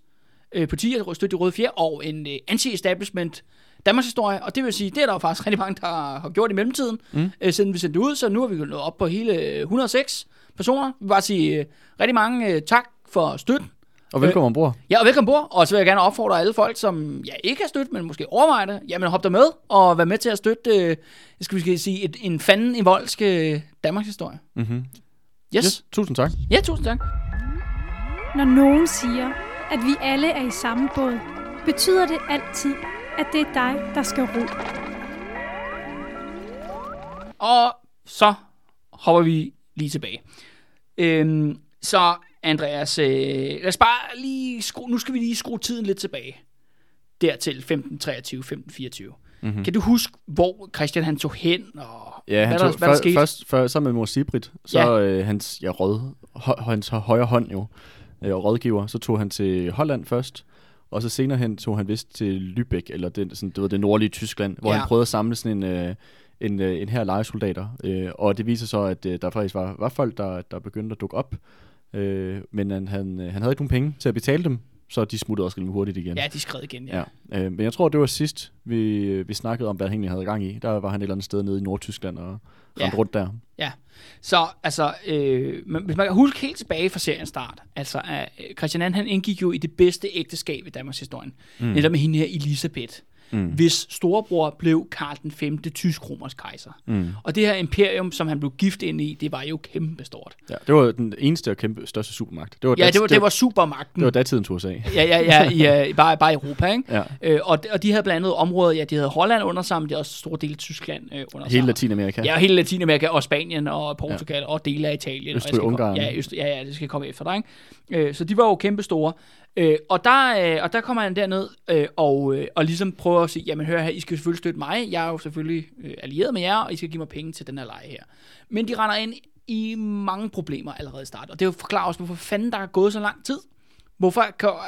øh, på 10 støtte de røde fjer, og en øh, anti-establishment Danmarks historie, og det vil sige, det er der jo faktisk rigtig mange, der har gjort i mellemtiden, mm. øh, siden vi sendte det ud, så nu har vi nået op på hele øh, 106 personer. Vi vil bare sige øh, rigtig mange øh, tak for støtten. Og velkommen ombord. Ja, og velkommen bord. Og så vil jeg gerne opfordre alle folk, som ja, ikke har støttet, men måske overvejer det, jamen hop der med og vær med til at støtte, øh, skal vi skal sige, et, en fanden i voldsk øh, Danmarks historie. Mm-hmm. Yes. Yes, tusind tak. Ja, tusind tak. Når nogen siger, at vi alle er i samme båd, betyder det altid, at det er dig, der skal ro. Og så hopper vi lige tilbage. Øhm, så Andreas, øh, lad os bare lige skrue, nu skal vi lige skrue tiden lidt tilbage. Dertil 1523, 1524. Mm-hmm. Kan du huske, hvor Christian han tog hen, og Ja, han hvad, tog, der, hvad der før, skete? først før, sammen med mor Sibrit, så Ja. øh, hans ja, rød, hø, hans højre hånd jo, øh, og rådgiver, så tog han til Holland først, og så senere hen tog han vist til Lübeck, eller det, sådan, det, var det nordlige Tyskland, hvor Ja. han prøvede at samle sådan en, øh, en, øh, en her lejesoldater, øh, og det viser så, at øh, der faktisk var, var folk, der, der begyndte at dukke op, øh, men han, han, øh, han havde ikke nogen penge til at betale dem, så de smuttede også rimelig hurtigt igen. Ja, de skred igen, ja. Ja, øh, men jeg tror, det var sidst, vi, vi snakkede om, hvad han egentlig havde gang i. Der var han et eller andet sted nede i Nordtyskland og Ja. rundt der. Ja, så altså, øh, men hvis man kan huske helt tilbage fra seriens start, altså øh, Christian han indgik jo i det bedste ægteskab i Danmarks historie, mm. netop med hende her Elisabeth, mm. hvis storebror blev Karl den 5. tysk-romersk kejser. Mm. Og det her imperium, som han blev gift ind i, det var jo kæmpestort. Ja, det var den eneste og kæmpe største supermagt. Det var, Ja, det var, det var supermagten. det var datidens USA. Ja, ja, ja, i, uh, bare, bare i Europa, ikke? Ja. Øh, og, og de havde blandt andet områder, ja, de havde Holland under sammen, de havde også store dele af Tyskland øh, under Hele sammen. Latinamerika. Ja, hele Latinamerika og Spanien og Portugal ja. og dele af Italien. Østrig, og Ungarn. Komme, ja, Østrig, ja, ja, det skal komme efter dig. Ikke? Øh, så de var jo kæmpe store. Øh, og, der, øh, og der kommer han derned øh, og, øh, og ligesom prøver at sige, jamen hør her, I skal selvfølgelig støtte mig. Jeg er jo selvfølgelig øh, allieret med jer, og I skal give mig penge til den her leje her. Men de render ind i mange problemer allerede i start. Og det jo forklaret også, hvorfor fanden der er gået så lang tid. Hvorfor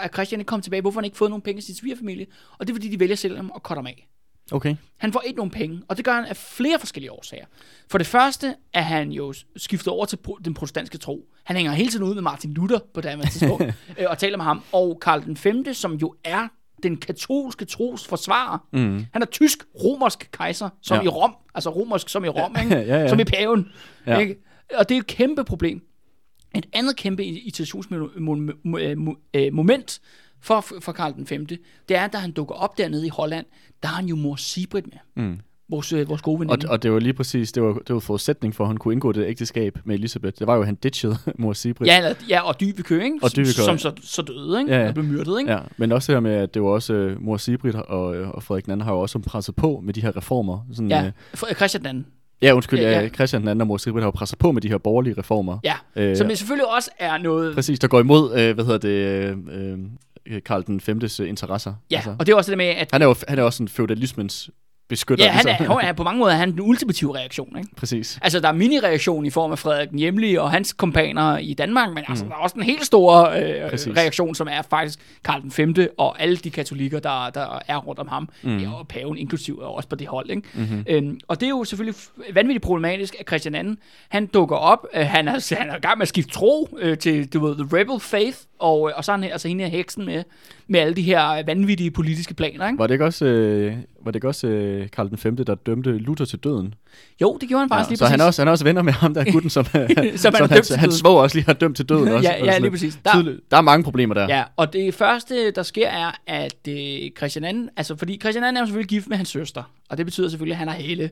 er Christian ikke kommet tilbage? Hvorfor har han ikke fået nogen penge til sin svigerfamilie? Og det er fordi, de vælger sælge ham og cutter ham af. Okay. Han får ikke nogen penge, og det gør han af flere forskellige årsager. For det første er han jo skiftet over til den protestantiske tro. Han hænger hele tiden ud med Martin Luther på det her tidspunkt, øh, og taler med ham. Og Karl den 5., som jo er den katolske tros forsvarer. Mm. Han er tysk-romersk kejser, som ja. I Rom. Altså romersk som i Rom, ikke? Ja, ja. som i paven. Ja. Ikke? Og det er et kæmpe problem. Et andet kæmpe irritationsmoment for, for Karl den 5., det er, da han dukker op dernede i Holland, der har han jo mor Sibrit med. Mm. Vores, øh, vores gode Og, veninde. og det var lige præcis, det var, det var forudsætning for, at han kunne indgå det ægteskab med Elisabeth. Det var jo, at han ditchede mor Sigrid. Ja, eller, ja, og Dybekø, ikke? Og Dyveke, Som så, så døde, ikke? Ja, Ja. Og blev myrdet, ikke? Ja, men også det her med, at det var også uh, mor Sigrid og, øh, og Frederik anden har jo også presset på med de her reformer. Sådan, Ja, øh, For- Christian anden. ja undskyld, Ja, ja. Christian den anden og mor Sigrid har jo presset på med de her borgerlige reformer. Ja, Øh, som selvfølgelig også er noget... Præcis, der går imod, øh, hvad hedder det, øh, øh, Karl den 5. interesser. Ja, altså. og det er også det med, at Han er jo han er også en feudalismens beskytter. ja, han ligesom. er, han er, på mange måder er han den ultimative reaktion, ikke? Præcis. Altså, der er mini-reaktion i form af Frederik den Hjemlige og hans kompaner i Danmark, men altså, der er også en helt stor øh, Præcis. reaktion, som er faktisk Karl den 5. og alle de katolikker, der, der er rundt om ham, mm. ja, og paven inklusiv er også på det hold. Ikke? Mm-hmm. Øhm, og det er jo selvfølgelig vanvittigt problematisk, at Christian II, han dukker op, øh, han, er, han er i gang med at skifte tro øh, til, du ved, the rebel faith, og, øh, og så er han altså hende her heksen med, med alle de her vanvittige politiske planer. Ikke? Var det ikke også, øh, var det ikke også øh, Karl den 5., der dømte Luther til døden? Jo, det gjorde han faktisk lige så præcis. han er, også, han er også venner med ham, der er gutten, som, som, dømt som til hans, døden. hans svoger også lige har dømt til døden. Også, Ja, ja, sådan lige lidt. præcis. Der- Tydeligt. Der er mange problemer der. Ja, og det første, der sker, er, at øh, Christian II, altså fordi Christian II er jo selvfølgelig gift med hans søster, og det betyder selvfølgelig, at han har hele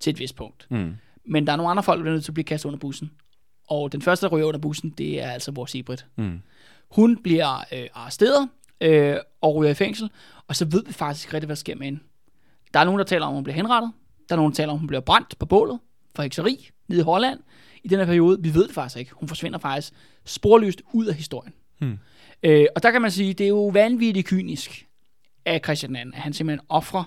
til et vist punkt. Mm. Men der er nogle andre folk, der bliver nødt til at blive kastet under bussen. Og den første, der ryger under bussen, det er altså vores Sigrid. Mm. Hun bliver øh, arresteret øh, og ryger i fængsel, og så ved vi faktisk ikke rigtig, hvad der sker med hende. Der er nogen, der taler om, at hun bliver henrettet. Der er nogen, der taler om, at hun bliver brændt på bålet for hekseri nede i Holland i den her periode. Vi ved det faktisk ikke. Hun forsvinder faktisk sporløst ud af historien. Hmm. Øh, og der kan man sige, det er jo vanvittigt kynisk af Christian II, at han simpelthen offrer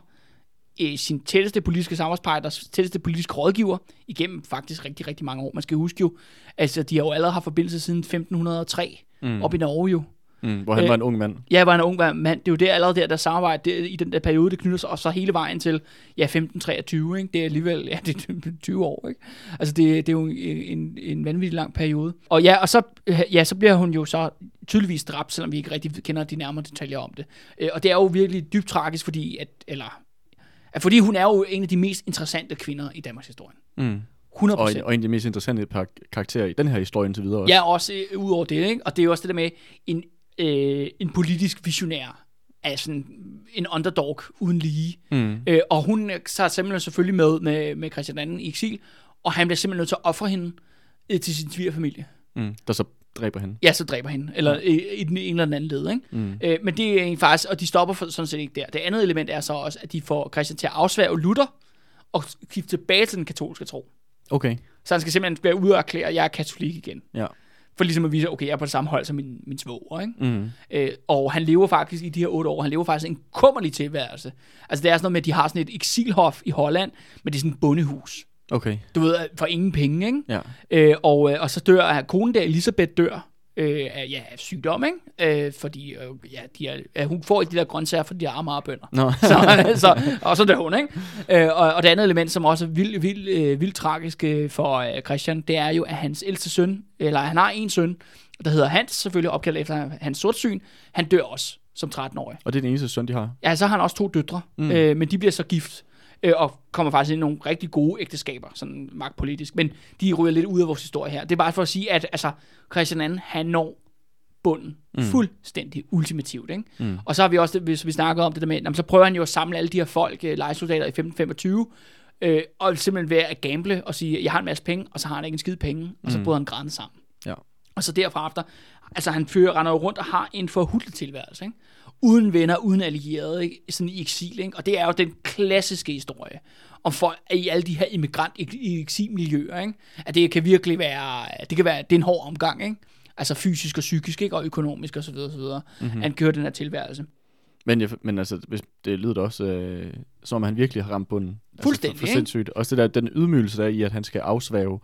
øh, sin tætteste politiske samarbejder, tætteste politiske rådgiver, igennem faktisk rigtig, rigtig mange år. Man skal huske jo, altså de har jo allerede haft forbindelse siden 1503, mm. op i Norge jo. Mm. Hvor han Øh, var en ung mand. Ja, var en ung mand. Det er jo det allerede der, der samarbejde det, i den der periode, det knytter sig, og så hele vejen til, ja, 1523, ikke? Det er alligevel, ja, det er 20 år, ikke? Altså, det, det er jo en, en vanvittig lang periode. Og ja, og så, ja, så bliver hun jo så tydeligvis dræbt, selvom vi ikke rigtig kender de nærmere detaljer om det. Øh, Og det er jo virkelig dybt tragisk, fordi, at, eller, at fordi hun er jo en af de mest interessante kvinder i Danmarks historie. Mm. 100 Og, en- og en af de mest interessante par karakterer i den her historie indtil videre også. Ja, også øh, ud over det, ikke? Og det er jo også det der med en, øh, en politisk visionær af sådan en underdog uden lige. Mm. Øh, og hun øh, så er simpelthen selvfølgelig med, med, med Christian II i eksil, og han bliver simpelthen nødt til at ofre hende øh, til sin svigerfamilie. Mm. Der så dræber hende. Ja, så dræber hende, eller i, i den ene eller den anden led, ikke? Mm. Øh, men det er egentlig faktisk, og de stopper for, sådan set ikke der. Det andet element er så også, at de får Christian til at afsværge Luther, og skifte tilbage til den katolske tro. Okay. Så han skal simpelthen være ude og erklære, at jeg er katolik igen. Ja. For ligesom at vise, okay, jeg er på det samme hold som min, min svoger, ikke? Mm. Øh, og han lever faktisk i de her otte år, han lever faktisk en kummerlig tilværelse. Altså det er sådan noget med, at de har sådan et eksilhof i Holland, men det er sådan et bondehus. Okay. Du ved, for ingen penge, ikke? Ja. Øh, og, øh, og så dør konen der, Elisabeth dør øh, af, ja, af sygdom, ikke? Øh, fordi øh, ja, de er, øh, hun får ikke de der grøntsager, fordi de er meget bønder. Nå. så, så, og så dør hun, ikke? Øh, og, og det andet element, som også er vildt, vildt, øh, vildt tragisk øh, for øh, Christian, det er jo, at hans ældste søn, eller han har en søn, der hedder Hans, selvfølgelig opkaldt efter hans sortsyn, han dør også som 13-årig. og det er den eneste søn, de har. Ja, så har han også to døtre, mm. øh, men de bliver så gift, øh, og kommer faktisk ind i nogle rigtig gode ægteskaber, sådan magtpolitisk. Men de ryger lidt ud af vores historie her. Det er bare for at sige, at altså, Christian II, han når bunden mm. fuldstændig ultimativt. Ikke? Mm. Og så har vi også, hvis vi snakker om det der med, jamen, så prøver han jo at samle alle de her folk, øh, lejesoldater i 1525, øh, og simpelthen ved at gamble og sige, jeg har en masse penge, og så har han ikke en skid penge, og så bryder han græns sammen. Ja. Og så derfra efter, altså han fører, render rundt og har en forhudlet tilværelse, ikke? Uden venner, uden allierede, ikke? sådan i eksil, ikke? Og det er jo den klassiske historie om folk i alle de her immigrant i eksilmiljøer, ikke? At det kan virkelig være, det kan være, det er en hård omgang, ikke? Altså fysisk og psykisk, ikke? Og økonomisk og så videre, så videre. Mm-hmm. Han kører den her tilværelse. Men, jeg, men altså, hvis, det lyder også, øh, som om han virkelig har ramt bunden. Fuldstændig, Altså, for, for ikke? sindssygt. Også det der, den ydmygelse der er i, at han skal afsvæve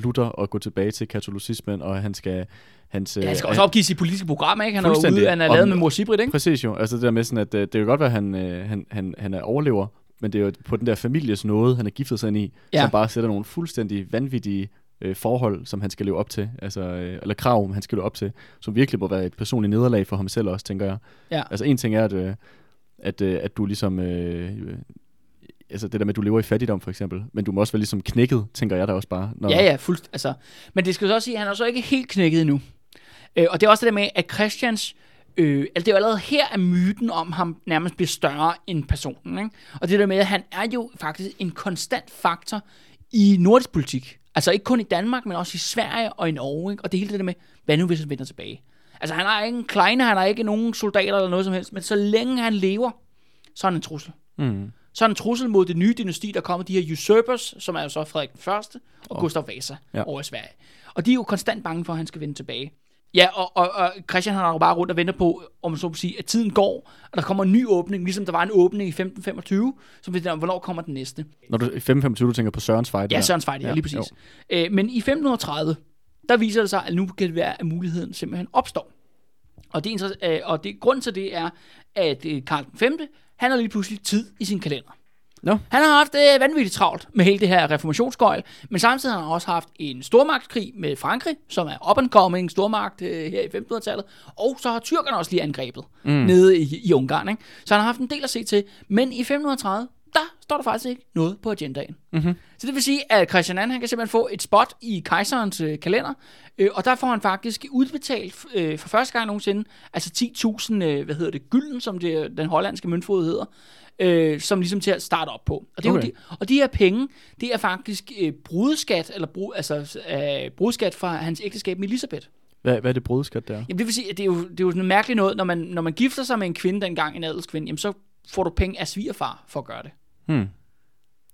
Luther og gå tilbage til katolicismen, og han skal... Hans, Ja, han skal øh, også opgive sit politiske program, ikke? Han er jo ude, han er lavet med Mor Sibrit, ikke? Præcis jo. Altså det der med sådan, at øh, det kan godt være, at han, øh, han, han, han er overlever, men det er jo på den der families nåde, han er giftet sig ind i, Ja. som bare sætter nogle fuldstændig vanvittige øh, forhold, som han skal leve op til, altså, øh, eller krav, han skal leve op til, som virkelig må være et personligt nederlag for ham selv også, tænker jeg. Ja. Altså en ting er, at, øh, at, øh, at du ligesom, øh, altså det der med, at du lever i fattigdom for eksempel, men du må også være ligesom knækket, tænker jeg da også bare. Når, Ja, ja, fuldt. Altså, men det skal så også sige, at han er så ikke helt knækket endnu. Øh, og det er også det der med, at Christians Øh, altså det er jo allerede her, at myten om ham nærmest bliver større end personen. Ikke? Og det der med, at han er jo faktisk en konstant faktor i nordisk politik. Altså ikke kun i Danmark, men også i Sverige og i Norge. Ikke? Og det hele det der med, hvad nu hvis han vender tilbage? Altså han har ikke en kleine, han har ikke nogen soldater eller noget som helst, men så længe han lever, så er han en trussel. Mm. Så er en trussel mod det nye dynasti, der kommer, de her usurpers, som er jo så Frederik den Første og Og- Gustav Vasa Ja. over i Sverige. Og de er jo konstant bange for, at han skal vende tilbage. Ja, og, og, og Christian han er jo bare rundt og venter på, om man så må sige, at tiden går, og der kommer en ny åbning, ligesom der var en åbning i 1525, så jeg, hvornår kommer den næste? Når du i 525, du tænker på Sørens fight. Ja. Sørens Fejde, ja, Ja, lige præcis. Øh, men i 1530, der viser det sig, at nu kan det være, at muligheden simpelthen opstår. Og, det, øh, og det, grunden til det er, at øh, Karl V, han har lige pludselig tid i sin kalender. Nå. Han har haft øh, vanvittigt travlt med hele det her reformationsgøjl, men samtidig har han også haft en stormagtskrig med Frankrig, som er up and coming stormagt øh, her i 1500-tallet, og så har tyrkerne også lige angrebet mm. nede i, i Ungarn. Ikke? Så han har haft en del at se til, men i 1530, der står der faktisk ikke noget på agendaen. Mm-hmm. Så det vil sige, at Christian II, han kan simpelthen få et spot i kejserens øh, kalender, øh, og der får han faktisk udbetalt øh, for første gang nogensinde, altså 10.000, øh, hvad hedder det, gylden, som det, den hollandske møntfod hedder, øh, som ligesom til at starte op på. Og, det er Okay. jo de, og de her penge, det er faktisk øh, brudskat, eller brud, altså, øh, brudskat fra hans ægteskab med Elisabeth. Hvad, hvad er det brudeskat der? Jamen det vil sige, at det er jo, det er jo sådan mærkeligt noget, når man, når man gifter sig med en kvinde dengang, en adelskvinde, jamen så får du penge af svigerfar for at gøre det. Hmm.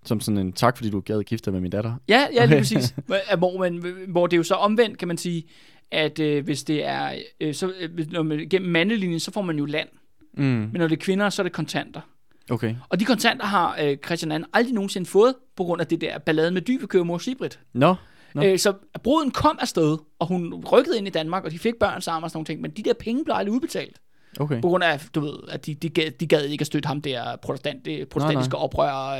Som sådan en tak, fordi du gad gifte dig med min datter. Ja, ja, lige præcis. Hvor- man, hvor det er jo så omvendt, kan man sige, at øh, hvis det er, øh, så, øh, når man gennem mandelinjen, så får man jo land. Mm. Men når det er kvinder, så er det kontanter. Okay. Og de kontanter har øh, Christian II aldrig nogensinde fået, på grund af det der ballade med dybekøber mor Sibrit. Nå. Nå. Øh, så bruden kom afsted, og hun rykkede ind i Danmark, og de fik børn sammen og sådan nogle ting, men de der penge blev aldrig udbetalt. Okay. På grund af, du ved, at de, de, gad, de gad ikke at støtte ham der protestant, det protestantiske oprør,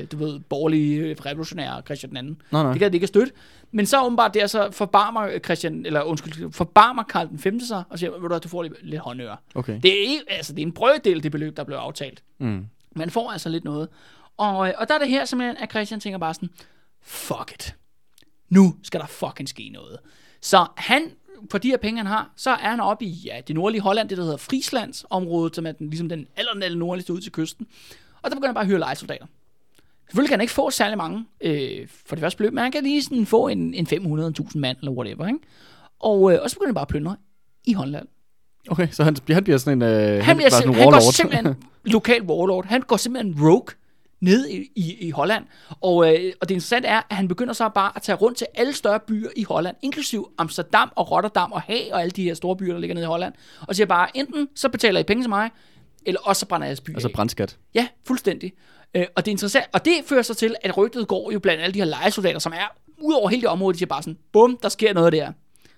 øh, du ved, borgerlige øh, revolutionære Christian II. Nå, nej. Det gad de ikke at støtte. Men så åbenbart der, så forbarmer Christian, eller undskyld, forbarmer Karl den 5. sig, og siger, ved du du får lidt, lidt håndøre. Okay. Det er, altså, det er en brøddel, det beløb, der blev aftalt. Mm. Man får altså lidt noget. Og, øh, og der er det her simpelthen, at Christian tænker bare sådan, fuck it. Nu skal der fucking ske noget. Så han, for de her penge, han har, så er han oppe i ja, det nordlige Holland, det der hedder Frieslands område, som er den, ligesom den aller, nordligste ud til kysten. Og der begynder han bare at hyre lejesoldater. Selvfølgelig kan han ikke få særlig mange øh, for det første beløb, men han kan lige sådan få en, en 500.000 mand eller whatever. Ikke? Og, øh, og så begynder han bare at plyndre i Holland. Okay, så han, han bliver sådan en, øh, Han, bliver sådan en han går simpelthen lokal warlord. Han går simpelthen rogue ned i, i, i Holland. Og, øh, og det interessante er, at han begynder så bare at tage rundt til alle større byer i Holland, inklusiv Amsterdam og Rotterdam og Haag og alle de her store byer, der ligger nede i Holland. Og siger bare, enten så betaler I penge til mig, eller også så brænder jeres by altså af. brændskat. Ja, fuldstændig. Øh, og det er interessant, og det fører så til, at rygtet går jo blandt alle de her lejesoldater, som er ud over hele det område, de siger bare sådan, bum, der sker noget der.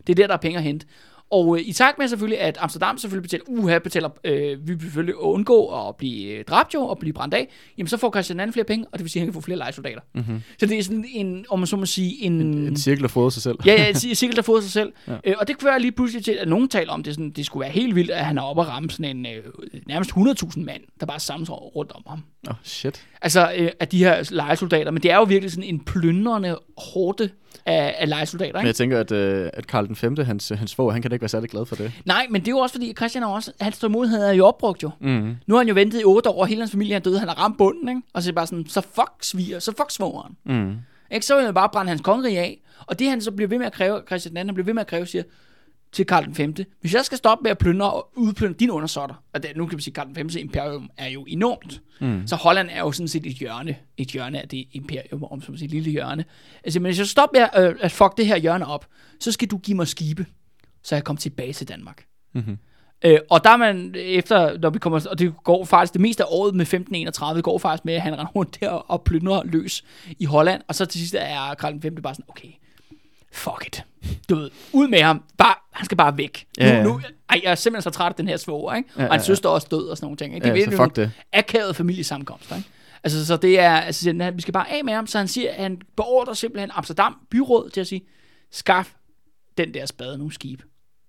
Det er der, der er penge at hente. Og øh, i takt med selvfølgelig, at Amsterdam selvfølgelig betaler, uha, betaler, øh, vi selvfølgelig undgå at blive øh, dræbt jo, og blive brændt af, jamen så får Christian II flere penge, og det vil sige, at han kan få flere lejesoldater. Mm-hmm. Så det er sådan en, om man så må sige, en... En cirkel, der fodrer sig selv. Ja, ja, et cirkel, der fået sig selv. Ja. Øh, og det kunne være lige pludselig til, at nogen taler om det, sådan, det skulle være helt vildt, at han er oppe og ramme sådan en øh, nærmest 100.000 mand, der bare samles rundt om ham. Åh, oh, shit. Altså, øh, af de her lejesoldater. Men det er jo virkelig sådan en plyndrende hårde af, af lejesoldater, Men ikke? jeg tænker, at, øh, at Karl den 5., hans, hans svog, han kan da ikke være særlig glad for det. Nej, men det er jo også fordi, Christian også, hans tålmodighed er jo opbrugt jo. Mm. Nu har han jo ventet i otte år, og hele hans familie er døde, han har ramt bunden, ikke? Og så er det bare sådan, så fuck sviger, så fuck svogeren. Mm. Ikke? Så vil han bare brænde hans kongerige af. Og det han så bliver ved med at kræve, Christian II, han bliver ved med at kræve, siger til Karl den 5. Hvis jeg skal stoppe med at plyndre og udplyndre dine undersåtter, og det, nu kan vi sige, at Karl den 5. imperium er jo enormt. Mm. Så Holland er jo sådan set et hjørne, et hjørne af det imperium, om som man et lille hjørne. Altså, men hvis jeg stopper med at, øh, at fuck det her hjørne op, så skal du give mig skibe, så jeg kommer tilbage til Danmark. Mm-hmm. Øh, og der er man efter, når vi kommer, og det går faktisk, det meste af året med 1531, går faktisk med, at han render rundt der og plyndrer løs i Holland, og så til sidst er Karl V bare sådan, okay, fuck it. Du ved, ud med ham. Bare, han skal bare væk. Ja, ja. Nu, nu, ej, jeg er simpelthen så træt af den her svoger, ikke? Ja, og hans ja, ja. søster er også død og sådan nogle ting. Ikke? Ja, er så virkelig nogle det. Akavede familiesammenkomster, ikke? Altså, så det er, altså, vi skal bare af med ham, så han siger, han beordrer simpelthen Amsterdam byråd til at sige, skaf den der spade nogle skib,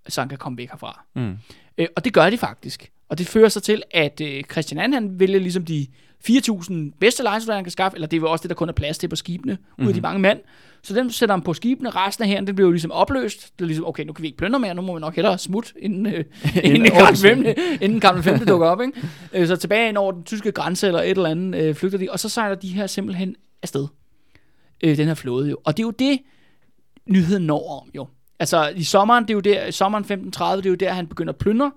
så han kan komme væk herfra. Mm. Øh, og det gør de faktisk. Og det fører så til, at øh, Christian II, han vælger ligesom de 4.000 bedste lejesoldater, han kan skaffe, eller det er jo også det, der kun er plads til på skibene, mm-hmm. ud af de mange mænd, Så den sætter han på skibene. Resten af hæren, det bliver jo ligesom opløst. Det er ligesom, okay, nu kan vi ikke plyndre mere, nu må vi nok hellere smutte, inden, øh, inden, Karl 5, inden Karl 5 dukker op. Ikke? Øh, så tilbage ind over den tyske grænse eller et eller andet øh, flygter de, og så sejler de her simpelthen afsted. Øh, den her flåde jo. Og det er jo det, nyheden når om jo. Altså i sommeren, det er jo der, i sommeren 1530, det er jo der, han begynder at plyndre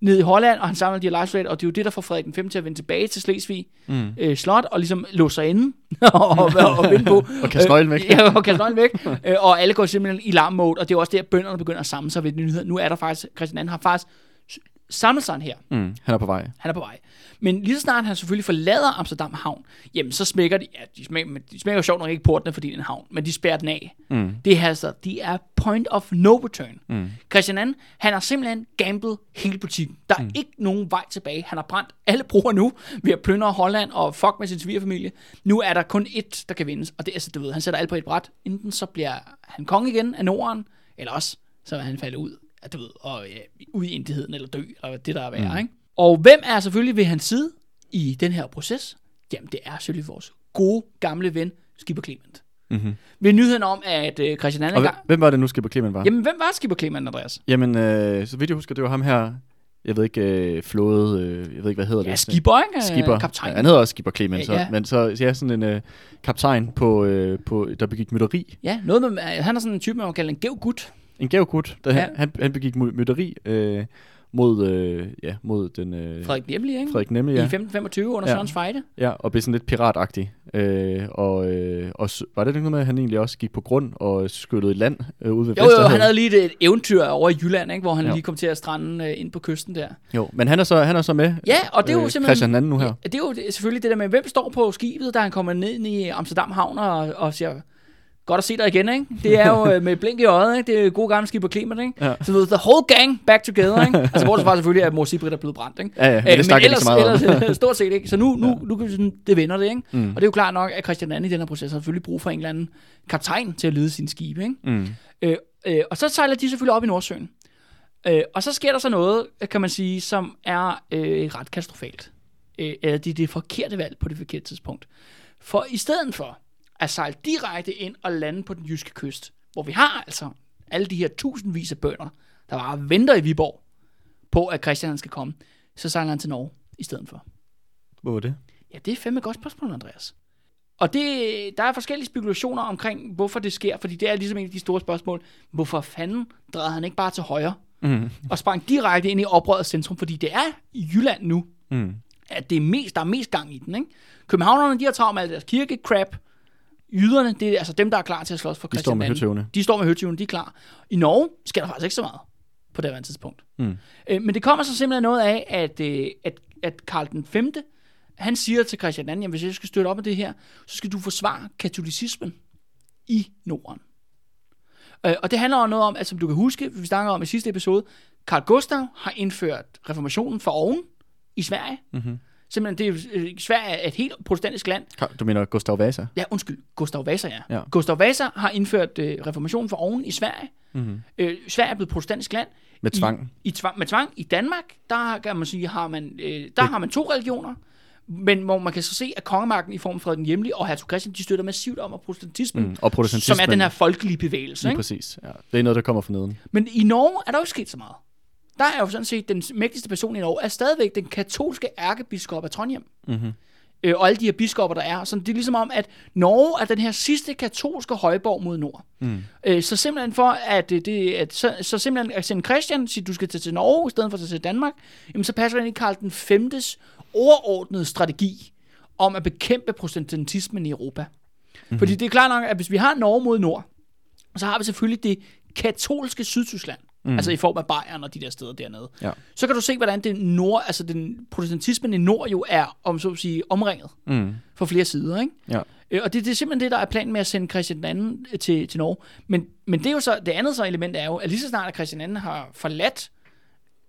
ned i Holland, og han samler de her live og det er jo det, der får Frederik den 5 til at vende tilbage til Slesvig mm. øh, slot, og ligesom låse sig inde, og, og, og vinde på. og kaste nøglen væk. Øh, ja, og kaste nøglen væk. øh, og alle går simpelthen i larm mode, og det er også der, bønderne begynder at samle sig ved nyheder. Nu er der faktisk, Christian II har faktisk samlet sig her. Mm, han er på vej. Han er på vej. Men lige så snart han selvfølgelig forlader Amsterdam havn, jamen så smækker de, ja, de smækker, de smækker sjovt nok ikke portene, fordi det er en havn, men de spærrer den af. Mm. Det er altså, de er point of no return. Mm. Christian II, han har simpelthen gamblet hele butikken. Der er mm. ikke nogen vej tilbage. Han har brændt alle broer nu ved at plyndre Holland og fuck med sin svigerfamilie. Nu er der kun ét, der kan vindes, og det er altså, du ved, han sætter alt på et bræt. Enten så bliver han konge igen af Norden, eller også så vil han falde ud du ved, og ja, ud i indigheden eller dø, eller det der er værd, mm. ikke? Og hvem er selvfølgelig ved hans side i den her proces? Jamen, det er selvfølgelig vores gode, gamle ven, Skipper Clement. Mm-hmm. Ved nyheden om, at uh, Christian Anden... Og hvem var det nu, Skipper Clement var? Jamen, hvem var Skipper Clement, Andreas? Jamen, øh, så vidt jeg husker, det var ham her, jeg ved ikke, øh, flåde, øh, jeg ved ikke, hvad hedder ja, det? Skipper, ikke? Skipper. Kaptajn. Ja, han hedder også Skipper Clement, ja, ja. Så, men så ja, sådan en øh, kaptajn, på, øh, på, der begik mytteri. Ja, noget med, han er sådan en type, man kan kalde en gæv gut. En gæv gut, der ja. han, han begik mytteri øh, mod, øh, ja, mod den... Øh, Frederik Nemlig, ikke? Frederik Nemlig, ja. I 1525 under ja. Sørens Fejde. Ja, og blev sådan lidt piratagtig. Øh, og, øh, og var det noget med, at han egentlig også gik på grund og skyttede i land øh, ude ved Jo, jo, han havde lige et eventyr over i Jylland, ikke, hvor han jo. lige kom til at strande øh, ind på kysten der. Jo, men han er så, han er så med, Ja, og det er jo øh, simpelthen... Christian anden nu her. Ja, det er jo selvfølgelig det der med, hvem står på skibet, da han kommer ned i Amsterdam Havn og, og siger, Godt at se dig igen, ikke? Det er jo øh, med blink i øjet, ikke? Det er gode gamle skib på klimaet, ikke? Ja. Så ved the whole gang back together, ikke? Altså, det faktisk selvfølgelig, at Mor Sibrit er blevet brændt, ikke? Ja, ja, men det øh, men ellers, ikke så meget ellers, øh, stort set ikke. Så nu, nu, ja. nu kan vi sådan, det vender det, ikke? Mm. Og det er jo klart nok, at Christian II i den her proces har selvfølgelig brug for en eller anden kaptajn til at lede sin skib, ikke? Mm. Øh, øh, og så sejler de selvfølgelig op i Nordsøen. Øh, og så sker der så noget, kan man sige, som er øh, ret katastrofalt. Øh, eller det er det forkerte valg på det forkerte tidspunkt. For i stedet for, at sejle direkte ind og lande på den jyske kyst, hvor vi har altså alle de her tusindvis af bønder, der bare venter i Viborg på, at Christian skal komme, så sejler han til Norge i stedet for. Hvor var det? Ja, det er fandme godt spørgsmål, Andreas. Og det, der er forskellige spekulationer omkring, hvorfor det sker, fordi det er ligesom en af de store spørgsmål. Hvorfor fanden drejede han ikke bare til højre mm. og sprang direkte ind i oprørets centrum, fordi det er i Jylland nu, mm. at det er mest, der er mest gang i den. Ikke? Københavnerne, de har travlt med alt deres kirkekrab, Jyderne, det er altså dem, der er klar til at slås for Christian De står med høtyvene. De står med høtyvene, de er klar. I Norge sker der faktisk ikke så meget på det her tidspunkt. Mm. Øh, men det kommer så simpelthen noget af, at, øh, at, at Karl den 5. han siger til Christian II, hvis jeg skal støtte op med det her, så skal du forsvare katolicismen i Norden. Øh, og det handler om noget om, at som du kan huske, vi snakker om i sidste episode, Karl Gustav har indført reformationen for oven i Sverige. Mm-hmm. Simpelthen, det er øh, Sverige er et helt protestantisk land. Du mener Gustav Vasa? Ja, undskyld. Gustav Vasa, ja. ja. Gustav Vasa har indført øh, reformationen for oven i Sverige. Mm-hmm. Øh, Sverige er blevet et protestantisk land. Med tvang. I, i tvang. Med tvang. I Danmark, der kan man sige, har man, øh, der har man to religioner. Men hvor man kan så se, at kongemagten i form af Frederik Hjemlig og hertug Christian, de støtter massivt om at protestantismen, mm, og protestantismen, som er den her folkelige bevægelse. Lige ikke? præcis. Ja. Det er noget, der kommer fra neden. Men i Norge er der jo ikke sket så meget der er jo sådan set den mægtigste person i Norge, er stadigvæk den katolske ærkebiskop af Trondheim. Mm-hmm. Øh, og alle de her biskopper, der er. Så det er ligesom om, at Norge er den her sidste katolske højborg mod nord. Mm. Øh, så simpelthen for, at, det, at så, så simpelthen at sende Christian, sige, du skal tage til Norge, i stedet for at tage til Danmark, jamen så passer det ind i Karl den 5. overordnede strategi om at bekæmpe protestantismen i Europa. Mm-hmm. Fordi det er klart nok, at hvis vi har Norge mod nord, så har vi selvfølgelig det katolske Sydtyskland. Mm. Altså i form af Bayern og de der steder dernede. Ja. Så kan du se, hvordan det nord, altså den protestantismen i nord jo er, om så at sige, omringet mm. for flere sider. Ikke? Ja. Øh, og det, det er simpelthen det, der er planen med at sende Christian II øh, til, til Norge. Men, men det er jo så, det andet så element er jo, at lige så snart at Christian II har forladt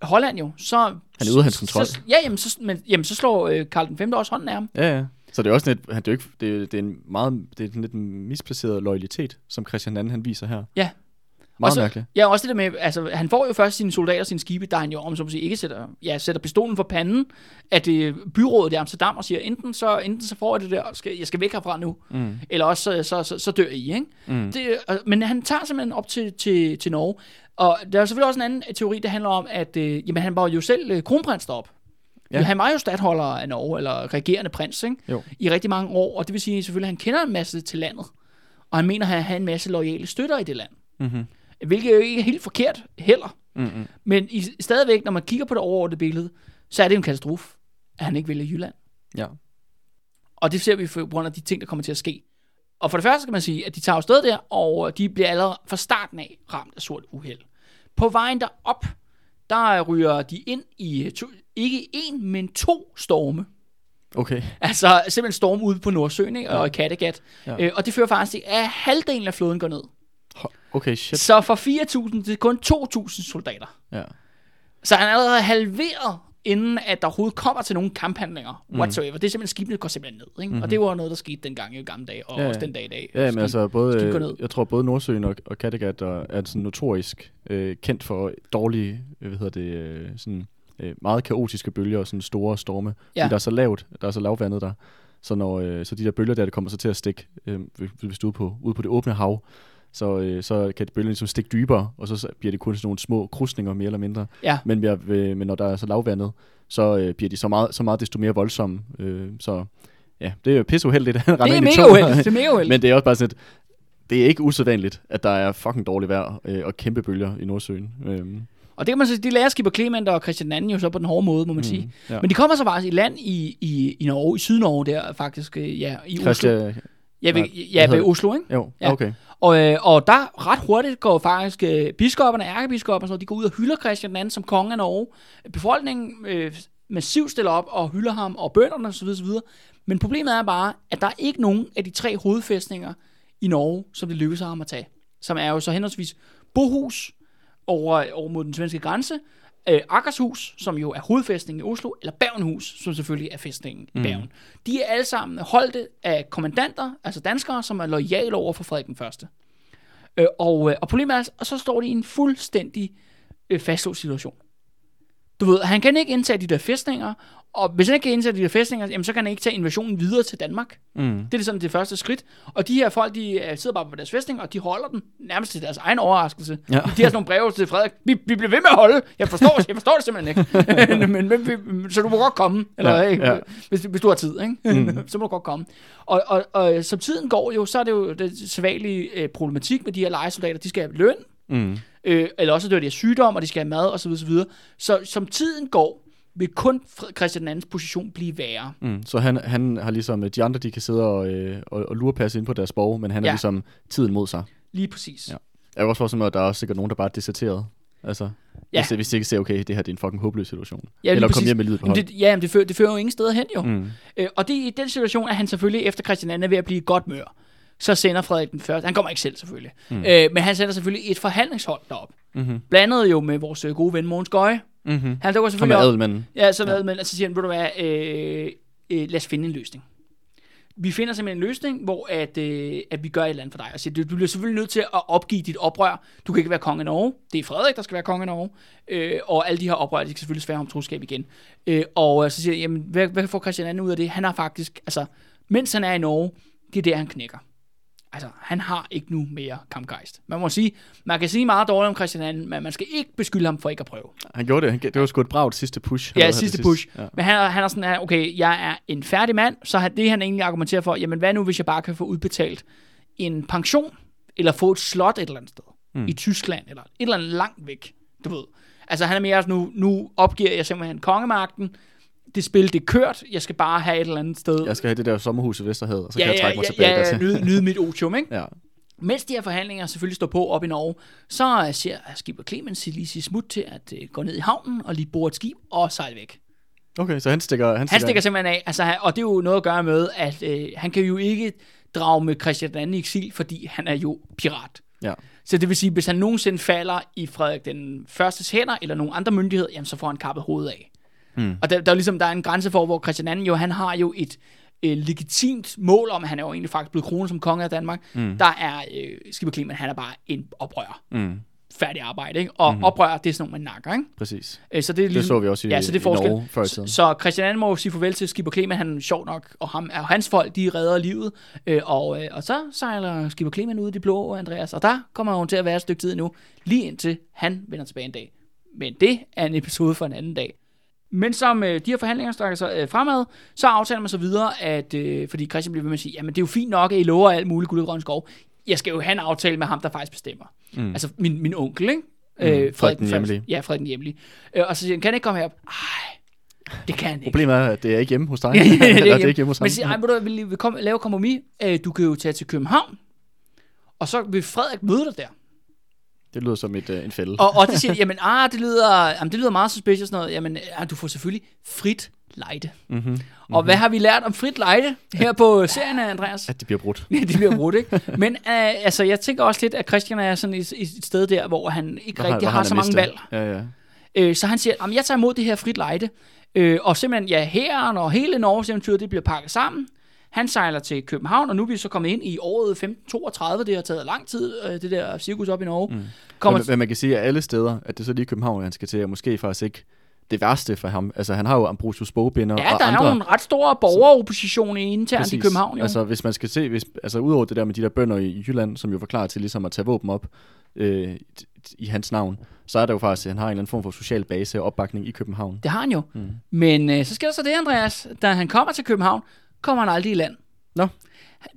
Holland jo, så... Han er ude af hans kontrol. Så, ja, jamen så, men, jamen, så slår øh, Karl den 5. også hånden af ham. Ja, ja. Så det er også lidt, det er, ikke, det, er, det er en meget, det er en lidt misplaceret loyalitet, som Christian II han viser her. Ja, Meget så, mærkeligt. Ja, også det der med, altså han får jo først sine soldater og sine skibe, der han jo om som at sige, ikke sætter, ja, sætter pistolen for panden, at det byrådet i Amsterdam og siger, enten så, enten så får jeg det der, skal, jeg skal væk herfra nu, Mm. eller også så, så, så, så dør I, ikke? Mm. Det, øh, men han tager simpelthen op til, til, til Norge, og der er selvfølgelig også en anden teori, der handler om, at øh, jamen, han var jo selv øh, kronprins derop. Ja. Han var jo stadholder af Norge, eller regerende prins, ikke? Jo. i rigtig mange år, og det vil sige selvfølgelig, at han kender en masse til landet, og han mener, at han har en masse loyale støtter i det land. Mm-hmm. Hvilket jo ikke er helt forkert heller. Mm-hmm. Men i, stadigvæk, når man kigger på det overordnede billede, så er det en katastrofe, at han ikke vælger Jylland. Ja. Og det ser vi på grund af de ting, der kommer til at ske. Og for det første skal man sige, at de tager jo sted der, og de bliver allerede fra starten af ramt af sort uheld. På vejen derop, der ryger de ind i to, ikke en, men to storme. Okay. Altså simpelthen storm ude på Nordsøen ikke? og i Kattegat. Ja. Øh, og det fører faktisk til, at halvdelen af flåden går ned. Okay, shit. Så fra 4.000 til kun 2.000 soldater. Ja. Så han er allerede halveret, inden at der overhovedet kommer til nogle kamphandlinger whatsoever. Det er simpelthen, skibene går simpelthen ned. Ikke? Mm-hmm. Og det var noget, der skete dengang i gamle dage, og Ja, ja, også den dag i dag. Ja, men Skib- altså både, øh, jeg tror både Nordsøen og, og Kattegat er, er sådan notorisk øh, kendt for dårlige, øh, hvad hedder det, øh, sådan øh, meget kaotiske bølger og sådan store storme. Ja. Fordi der er så lavt, der er så lavvandet der. Så, når, øh, så de der bølger der, det kommer så til at stikke, øh, hvis hvis du er ude på, ude på det åbne hav, så, øh, så kan bølgerne ligesom stikke dybere, og så, så bliver det kun sådan nogle små krusninger mere eller mindre. Ja. Men, ved, ved, men når der er så lavvandet, så øh, bliver de så meget, så meget desto mere voldsomme. Øh, så ja, det er jo pisse uheldigt, at han Det render er ind i. Det er mega uheldigt. Men det er også bare sådan et, det er ikke usædvanligt, at der er fucking dårligt vejr øh, og kæmpe bølger i Nordsøen. Øhm, Og det kan man sige, de lærer skipper Clement og Christian II jo så på den hårde måde, må man mm. sige. ja. Men de kommer så faktisk i land i, i, i Norge, i Sydnorge der faktisk, øh, ja, i Oslo. Christian, Ja, ved, ja, ved Oslo, ikke? jo, Ja. okay. Og, øh, og der ret hurtigt går faktisk øh, biskopperne, ærkebiskopperne, og sådan noget, de går ud og hylder Christian II som konge af Norge. Befolkningen øh, massivt stiller op og hylder ham, og bønderne osv. osv. Men problemet er bare, at der er ikke nogen af de tre hovedfæstninger i Norge, som det lykkedes ham at tage. Som er jo så henholdsvis Bohus over, over mod den svenske grænse, øh, Akershus, som jo er hovedfæstningen i Oslo, eller Bergenhus, som selvfølgelig er fæstningen i Bergen. De er alle sammen holdte af kommandanter, altså danskere, som er lojale over for Frederik den Første. Øh, og, øh, og problemet er, og så står de i en fuldstændig øh, fastlåst situation. Du ved, han kan ikke indtage de der fæstninger, og hvis han ikke kan indtage de fæstninger, jamen, så kan han ikke tage invasionen videre til Danmark. Mm. Det er sådan det første skridt. Og de her folk, de øh, sidder bare på deres fæstning, og de holder den nærmest til deres egen overraskelse. Ja. De har sådan nogle breve til Frederik. Vi, vi bliver ved med at holde. Jeg forstår, jeg forstår det simpelthen ikke. men, men, men, så du må godt komme. Eller, Ja, ikke? ja. Hvis, hvis du har tid. Ikke? Mm. så må du godt komme. Og, og, og som tiden går jo, så er det jo det sædvanlige øh, problematik med de her lejesoldater. De skal have løn, Mm. øh, eller også dør de af sygdom, og de skal have mad, osv. osv. Så som tiden går, vil kun Christian II's position blive værre. Mm. Så han, han har ligesom, de andre de kan sidde og, øh, og, og lurepasse ind på deres borg, men han ja. Er ligesom tiden mod sig. Lige præcis. Ja. Jeg kan også forestille mig, at der er også sikkert nogen, der bare er deserteret. Altså, Ja. hvis, hvis de ikke ser, okay, det her det er en fucking håbløs situation. Ja, Eller komme hjem med livet på hold. det, ja, men det fører, det fører jo ingen steder hen, jo. Mm. Øh, og det, i den situation er han selvfølgelig, efter Christian II er ved at blive godt mør, så sender Frederik den første, han kommer ikke selv selvfølgelig, mm. øh, men han sender selvfølgelig et forhandlingshold derop. Mm-hmm. Blandet jo med vores øh, gode ven Mogens Gøje. Mm-hmm. Han dukker Som selvfølgelig op. adelmanden. Ja, så, ja. men så siger han, ved du hvad, øh, øh, lad os finde en løsning. Vi finder simpelthen en løsning, hvor at, øh, at vi gør et eller andet for dig. Og siger, du, du bliver selvfølgelig nødt til at opgive dit oprør. Du kan ikke være konge af Norge. Det er Frederik, der skal være konge af Norge. Øh, og alle de her oprør, de skal selvfølgelig svære om troskab igen. Øh, og øh, så siger jeg, jamen, hvad, hvad får Christian II ud af det? Han har faktisk, altså, mens han er i Norge, det er der, han knækker. Altså, han har ikke nu mere kampgejst. Man må sige, man kan sige meget dårligt om Christian II, men man skal ikke beskylde ham for ikke at prøve. Han gjorde det. Det var sgu et bragt sidste push. Ja, sidste til push. sidst. Ja. Men han, er- han er sådan okay, jeg er en færdig mand, så han- det han egentlig argumenterer for, jamen hvad nu, hvis jeg bare kan få udbetalt en pension, eller få et slot et eller andet sted, mm. i Tyskland, eller et eller andet langt væk, du ved. Altså han er mere sådan, nu, nu opgiver jeg simpelthen kongemagten, det spil, det er kørt, jeg skal bare have et eller andet sted. Jeg skal have det der sommerhus i Vesterhavet, og så ja, kan jeg ja, trække mig ja, tilbage ja, ja, dertil. nyde, nyde mit otium, ikke? Ja. Mens de her forhandlinger selvfølgelig står på op i Norge, så ser skipper Clemens lige sit smut til at øh, gå ned i havnen og lige bore et skib og sejle væk. Okay, så han stikker... Han stikker, Han stikker simpelthen af, altså, og det er jo noget at gøre med, at øh, han kan jo ikke drage med Christian II i eksil, fordi han er jo pirat. Ja. Så det vil sige, hvis han nogensinde falder i Frederik den førstes hænder, eller nogen andre myndighed, jamen så får han kappet hovedet af. Mm. Og der, der er ligesom, der er en grænse for, hvor Christian II jo, han har jo et øh, legitimt mål om, han er jo egentlig faktisk blevet kronet som konge af Danmark. Mm. Der er øh, Skipper Clement, han er bare en oprører. Mm. færdig arbejde, ikke? Og Mhm. mm. oprør, det er sådan nogle, man nakker, ikke? Præcis. Øh, Så det, er Det så vi også i, ja, så det er forskel. Norge før i Så, tiden. så Christian Anden må jo sige farvel til Skipper Klemen, han er sjov nok, og, ham, og hans folk, de redder livet. Øh, og, øh, og så sejler Skipper Klemen ud i det blå, Andreas, og der kommer hun til at være et stykke tid nu, lige indtil han vender tilbage en dag. Men det er en episode for en anden dag. Men som øh, de her forhandlinger strækker sig øh, fremad, så aftaler man så videre, at, øh, fordi Christian bliver ved med at sige, jamen det er jo fint nok, at I lover alt muligt guld og grøn skov. Jeg skal jo have en aftale med ham, der faktisk bestemmer. Mm. Altså min, min onkel, ikke? Mm, Frederik den Hjemlige. Ja, Frederik den Hjemlige. Øh, og så siger han, kan han ikke komme herop? Ej, det kan ikke. Problemet er, at det er ikke hjemme hos dig. Ja, det er Eller det er hjemme. ikke hjemme hos ham. Men siger, ej, må du, vil, vil komme, lave kompromis? Øh, du kan jo tage til København, og så vil Frederik møde dig der. Det lyder som et, øh, en fælde. Og, og det siger, jamen, ah, det lyder, jamen, det lyder meget suspicious sådan noget. Jamen, ja, du får selvfølgelig frit lejde. Mm-hmm. Og hvad har vi lært om frit lejde her på serien Andreas? At det bliver brudt. Ja, det bliver brudt, ikke? Men øh, altså, jeg tænker også lidt, at Christian er sådan et, et sted der, hvor han ikke Hvad rigtig har, hvad så mange valg. Ja, ja. Øh, så han siger, at jeg tager imod det her frit lejde. Øh, og simpelthen, ja, hæren og hele Norges eventyr, det bliver pakket sammen. Han sejler til København, og nu er vi så kommet ind i året 1532. Det har taget lang tid, øh, det der cirkus op i Norge. Mm. Kommer, Men, men man kan sige, at alle steder, at det er så lige København, han skal til, og måske faktisk ikke det værste for ham. Altså, han har jo Ambrosius Bogbinder ja, og der andre. er jo en ret stor borgeropposition internt i København. Jo. Altså, hvis man skal se, hvis, altså udover det der med de der bønder i Jylland, som jo var klar til ligesom at tage våben op øh, i hans navn, så er der jo faktisk, at han har en eller anden form for social base og opbakning i København. Det har han jo. Mm. Men øh, så sker der så det, Andreas. Da han kommer til København, kommer han aldrig i land. Nå.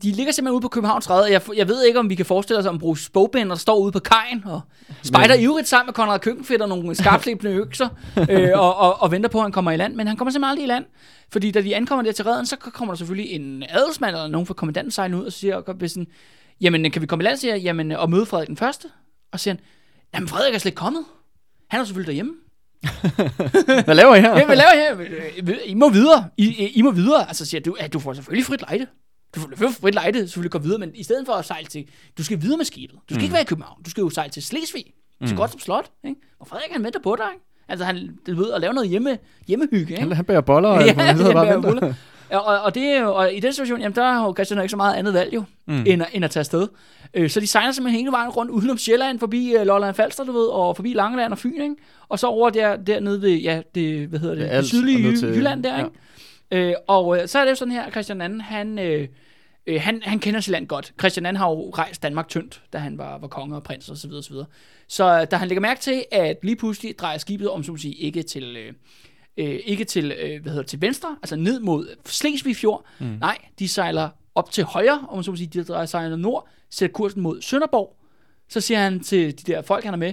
De ligger simpelthen ude på Københavns Stræde. Jeg, jeg ved ikke, om vi kan forestille os, om Bruce Bogbinder står ude på kajen og spejder ivrigt sammen med Konrad Køkkenfedt og nogle skarpslebende økser øh, og, og, og, venter på, at han kommer i land. Men han kommer simpelthen aldrig i land. Fordi da de ankommer der til redden, så kommer der selvfølgelig en adelsmand eller nogen fra kommandanten sejlen ud og siger, og sådan, jamen kan vi komme i land, siger jeg, jamen, og møde Frederik den første? Og siger han, jamen Frederik er slet ikke kommet. Han er selvfølgelig derhjemme. Hvad laver I her? Ja, hvad laver I her? I må videre. I, I, I må videre. Altså siger du, at du får selvfølgelig frit lejde. Du får selvfølgelig frit lejde, selvfølgelig gå videre, men i stedet for at sejle til, du skal videre med skibet. Du skal mm. ikke være i København. Du skal jo sejle til Slesvig. Skal mm. godt som slot, ikke? Og Frederik han venter på dig, ikke? Altså han, du ved, at lave noget hjemme, hjemmehygge, ikke? Han, han bærer boller, og Ja, han sidder det bare er og og, det, er og i den situation, jamen, der har jo Christian ikke så meget andet valg jo, mm. end, at, end at tage afsted. Øh, så de sejler simpelthen hele vejen rundt udenom Sjælland, forbi uh, Lolland Falster, du ved, og forbi Langeland og Fyn, ikke? Og så over der, dernede ved, ja, det, hvad hedder det, det Als sydlige til- Jylland der, ja. ikke? Øh, og øh, så er det jo sådan her, Christian II, han, øh, øh, han, han kender sit land godt. Christian II har jo rejst Danmark tyndt, da han var, var konge og prins og så videre, så videre. Så øh, da han lægger mærke til, at lige pludselig drejer skibet om, så må sige, ikke til... Øh, øh, ikke til, øh, hvad hedder det, til venstre, altså ned mod Slesvig Fjord. Mm. Nej, de sejler op til højre, om man så må sige, de drejer sejler nord, sætter kursen mod Sønderborg. Så siger han til de der folk, han er med,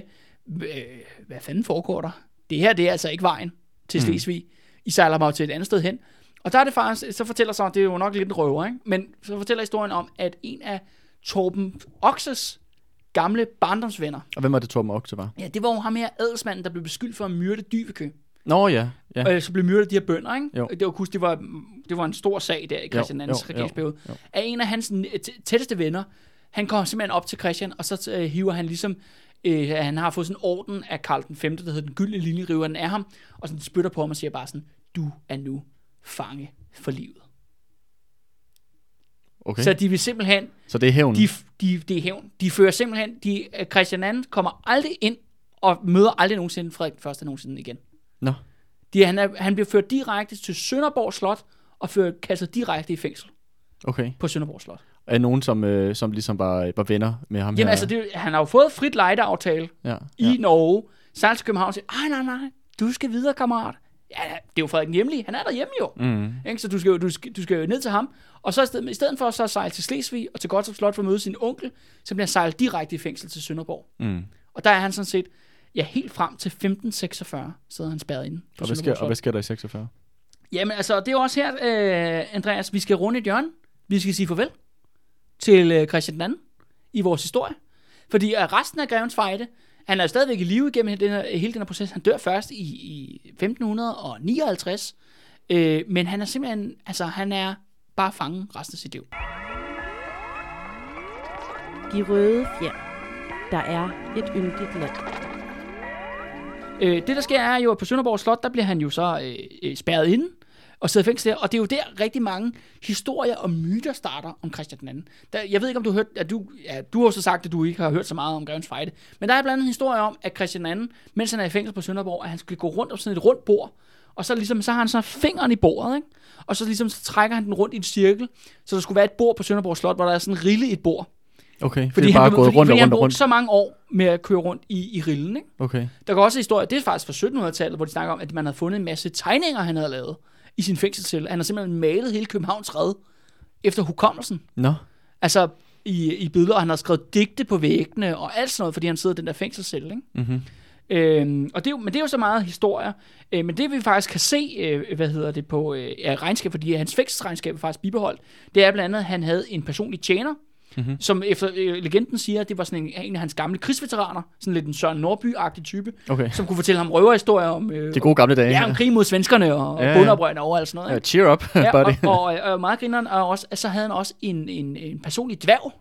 hvad fanden foregår der? Det her, det er altså ikke vejen til Slesvig. I sejler mig til et andet sted hen. Og der er det faktisk, så fortæller så, det er jo nok lidt en røver, ikke? men så fortæller historien om, at en af Torben Oxes gamle barndomsvenner, Og hvem var det, Torben Okse var? ja, det var jo ham her adelsmanden, der blev beskyldt for at myrde Dyvekø. Nå ja, ja. Øh, så blev myrdet de her bønder, ikke? Jo. Det var, husk, det var, det var en stor sag der i Christian Jo, II's jo, regeringsperiode. jo, jo. Af en af hans tætteste venner, han kommer simpelthen op til Christian, og så øh, hiver han ligesom, øh, han har fået sådan en orden af Karl den 5., der hedder den gyldne linje, river den af ham, og sådan spytter på ham og siger bare sådan, du er nu fange for livet. Okay. Så de vil simpelthen, Så det er hævn. de, de, det er hævn. De fører simpelthen, de, øh, Christian II kommer aldrig ind og møder aldrig nogensinde Frederik den første nogensinde igen. Nå. De, han, er, han bliver ført direkte til Sønderborg Slot og ført kastet direkte i fængsel Okay. på Sønderborg Slot. Er nogen, som, øh, som ligesom var, var venner med ham Jamen her? altså, det, han har jo fået frit lejdeaftale ja, i ja. Norge. Sejler til København siger, ej nej nej, du skal videre kammerat. Ja, det er jo Frederik den Hjemlige. Han er derhjemme jo. Mm. Ikke? Så du skal, jo, du, skal, du skal jo ned til ham. Og så i stedet, i stedet for så at sejle til Slesvig og til Gottorp Slot for at møde sin onkel, så bliver han sejlet direkte i fængsel til Sønderborg. Mm. Og der er han sådan set, ja, helt frem til 1546 sidder han spærret inde. Og, hvad sker, og hvad sker der i 46? Jamen altså, det er jo også her, øh, Andreas, vi skal runde et hjørne. Vi skal sige farvel til øh, Christian II i vores historie. Fordi resten af Grevens Fejde, han er stadigvæk i live igennem den her, hele den her proces. Han dør først i, i 1559. Øh, men han er simpelthen, altså han er bare fanget resten af sit liv. De røde fjer. Der er et yndigt land. Øh, det der sker er jo, at på Sønderborg Slot, der bliver han jo så øh, øh, spærret inde. Og sidder i fængsel der. Og det er jo der rigtig mange historier og myter starter om Christian den anden. Der, jeg ved ikke, om du har hørt, at du, ja, du har også sagt, at du ikke har hørt så meget om Grevens Fejde. Men der er blandt andet en historie om, at Christian den anden, mens han er i fængsel på Sønderborg, at han skulle gå rundt om sådan et rundt bord, og så, ligesom, så har han så fingeren i bordet, ikke? og så, ligesom, så trækker han den rundt i en cirkel, så der skulle være et bord på Sønderborg Slot, hvor der er sådan en rille i et bord. Okay, Fordi det er bare han, gået fordi, rundt fordi og rundt og rundt. så mange år med at køre rundt i, i rillen. Ikke? Okay. Der går også historie, det er faktisk fra 1700-tallet, hvor de snakker om, at man havde fundet en masse tegninger, han havde lavet i sin fængselscelle. Han har simpelthen malet hele Københavns Red efter hukommelsen. Nå, Altså i, i billeder, og han har skrevet digte på væggene og alt sådan noget, fordi han sidder i den der fængselscelle. Ikke? mhm. Øhm, og det er, jo- men det er jo så meget historier. Øh, men det vi faktisk kan se, øh, hvad hedder det, på øh, regnskab, fordi hans fængselsregnskab er faktisk bibeholdt, det er blandt andet, at han havde en personlig tjener, mm-hmm. som efter øh, legenden siger, det var sådan en, en af hans gamle krigsveteraner, sådan lidt en Søren Nordby-agtig type, okay. som kunne fortælle ham røverhistorier om, øh, De gode gamle dage. ja, om krig mod svenskerne og Ja, ja, ja. bundoprørende over og sådan noget. Ja, cheer up, Ja, buddy. og, og, og, meget grineren, og også, så havde han også en, en, en personlig dværg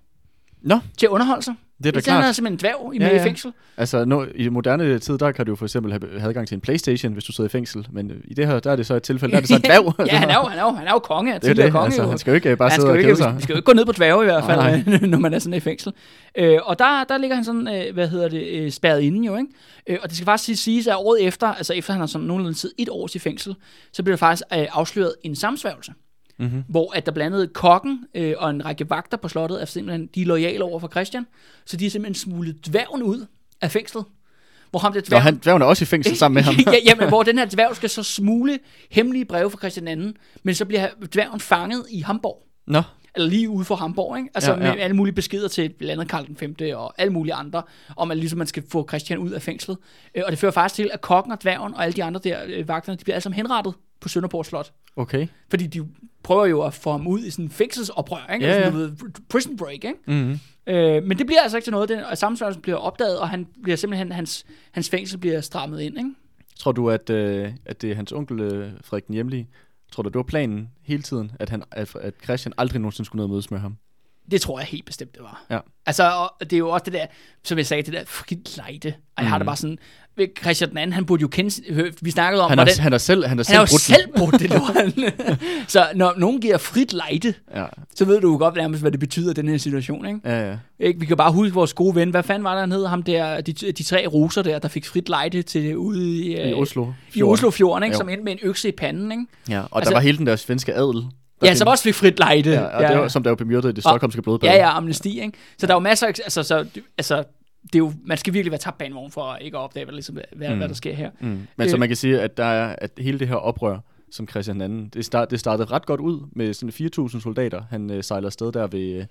Nå, til at underholde sig. det er da Så han klart. havde simpelthen en dværg i, Ja, med i ja. fængsel. Altså, nu, i moderne tid, der kan du for eksempel have, have adgang til en Playstation, hvis du sidder i fængsel. Men øh, i det her, der er det så et tilfælde, der er det så en dværg. ja, han er jo, han er jo, han er jo konge, det er det. konge. Altså, jo. han skal jo ikke øh, bare han sidde og kede sig. vi skal jo ikke gå ned på dværge i hvert fald, Nej, når man er sådan i fængsel. Øh, og der, der ligger han sådan, øh, hvad hedder det, øh, spærret inde jo, ikke? Øh, og det skal faktisk sige- siges, at året efter, altså efter han har sådan nogenlunde tid et år i fængsel, så bliver der faktisk øh, afsløret en samsværgelse. Mhm. Hvor at der blandt andet kokken øh, og en række vagter på slottet er simpelthen, de er lojale over for Christian, så de er simpelthen smuglet dværgen ud af fængslet. Hvor ham der Nå, dværgen, han, dværgen er også i fængsel sammen med ham. ja, jamen, hvor den her dværg skal så smule hemmelige breve fra Christian II, men så bliver dværgen fanget i Hamburg. Nå, Eller lige ude for Hamburg, ikke? Altså Ja, ja, ja. ja. med alle mulige beskeder til blandt andet Karl den 5. og alle mulige andre, om at ligesom man skal få Christian ud af fængslet. Øh, Og det fører faktisk til, at kokken og dværgen og alle de andre der øh, vagterne, de bliver alle sammen henrettet på Sønderborg Slot. okay. Fordi de prøver jo at få ham ud i sådan en fængselsoprør, ikke? Ja, ja. du ved, prison break, ikke? Mm-hmm. Øh, men det bliver altså ikke til noget. Den, og sammensværgelsen bliver opdaget, og han bliver simpelthen, hans, hans fængsel bliver strammet ind, ikke? Tror du, at, øh, at det er hans onkel, øh, Frederik den Hjemlige, tror du, det var planen hele tiden, at, han, at, at Christian aldrig nogensinde skulle ned og mødes med ham? Det tror jeg helt bestemt, det var. Ja. Altså, og det er jo også det der, som jeg sagde, det der frit lejde. Og jeg har det Mhm. bare sådan, Christian den anden, han burde jo kende, vi snakkede om, Han hvordan, har, han har selv, han har han selv jo brudt selv brudt det, lort. Så når nogen giver frit lejde, Ja, så ved du jo godt nærmest, hvad det betyder, den her situation, ikke? ja, ja. ikke? Vi kan bare huske vores gode ven, hvad fanden var der, han hed? Ham der, de, de tre roser der, der fik frit lejde til ude i, I Oslo. i fjorden. Oslofjorden, ikke? Jo. Som endte med en økse i panden, ikke? Ja, og Altså- der var hele den der svenske adel. Ja, fik- som også fik frit lejde. Ja, og det var, som der jo blev myrdet i det stokholmske blodbad. Ja, ja, amnesti, ikke? Så der er jo masser af, altså, så, altså, det er jo, man skal virkelig være tabt bag en vogn for ikke at opdage, hvad, ligesom, hvad, mm. hvad der sker her. Mm. Men så Øh. man kan sige, at der er at hele det her oprør, som Christian II, det, start, det startede ret godt ud med sådan 4.000 soldater. Han øh, sejler afsted der ved, øh,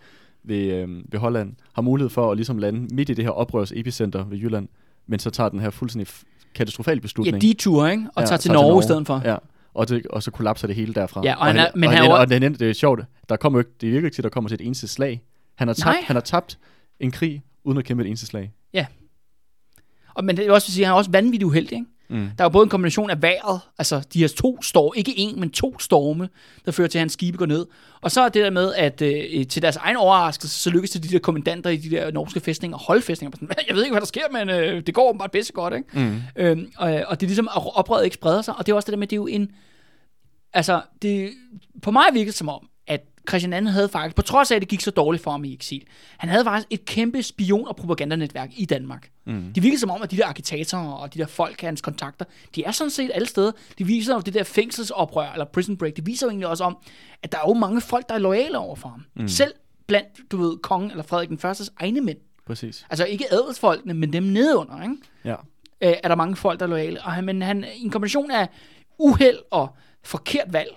ved, øh, ved Holland, har mulighed for at ligesom lande midt i det her oprørs epicenter ved Jylland, men så tager den her fuldstændig katastrofal Ja, beslutning. de tur, ikke? Og Ja, tager til Norge i stedet for. Ja, og, det, og så kollapser det hele derfra. Ja, og han er- han, men og han han, er og den ender- det er sjovt, der kommer ikke, det virker ikke til, at der kommer til et eneste slag. Han har, tabt, han har tabt en krig, uden at kæmpe et eneste slag. Og, men det er også, vil sige, han er også vanvittigt uheldig, ikke? Mm. Der er jo både en kombination af vejret, altså de her to storme, ikke en, men to storme, der fører til, at hans skibe går ned. Og så er det der med, at øh, til deres egen overraskelse, så lykkes det de der kommandanter i de der norske fæstninger, holde fæstninger, sådan, jeg ved ikke, hvad der sker, men øh, det går bare bedst godt, ikke? Mm. Øhm, og, og det er ligesom, at oprøret ikke spreder sig, og det er også det der med, det er jo en, altså, det, på mig virkede det som om, at Christian II havde faktisk, på trods af, at det gik så dårligt for ham i eksil, han havde faktisk et kæmpe spion- og propagandanetværk i Danmark. Mm. Det virkede som om, at de der agitatorer og de der folk, hans kontakter, de er sådan set alle steder. De viser jo det der fængselsoprør, eller prison break, det viser jo egentlig også om, at der er jo mange folk, der er loyale over for ham. Mm. Selv blandt, du ved, kongen eller Frederik den Førstes egne mænd. Præcis. Altså ikke adelsfolkene, men dem nedunder, ikke? Ja. øh, er der mange folk, der er loyale. Og han, men han, en kombination af uheld og forkert valg,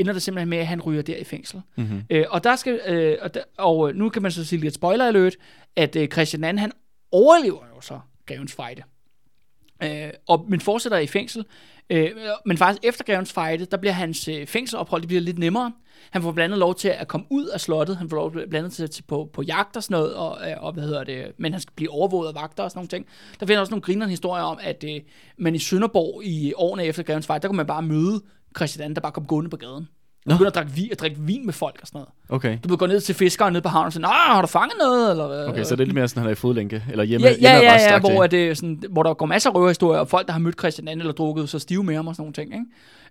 ender det simpelthen med, at han ryger der i fængsel. Mm-hmm. Øh, og der skal, øh, og, der, og øh, nu kan man så sige lidt spoiler alert, at øh, Christian II, han overlever jo så Grevens Fejde. Øh, og, men fortsætter i fængsel. Øh, men faktisk efter Grevens Fejde, der bliver hans øh, fængselsophold det bliver lidt nemmere. Han får blandt andet lov til at komme ud af slottet. Han får lov blandt andet til, til på, på jagt og sådan noget. Og, øh, og hvad hedder det, men han skal blive overvåget af vagter og sådan nogle ting. Der finder også nogle grinerende historier om, at øh, man i Sønderborg i årene efter Grevens Fejde, der kunne man bare møde Christian der bare kom gående på gaden. Og begynder at drikke, vin, at drikke vin med folk og sådan noget. Okay. Du vil gå ned til fiskeren nede på havnen og sige, Nå, har du fanget noget? Eller, hvad?" Okay, så det er lidt mere sådan, han er i fodlænke, eller hjemme, Ja, ja, ja, ja hjemmearrestagtigt. hvor, er det sådan, hvor der går masser af røverhistorier, og folk, der har mødt Christian II eller drukket så stive med ham og sådan nogle ting. Ikke?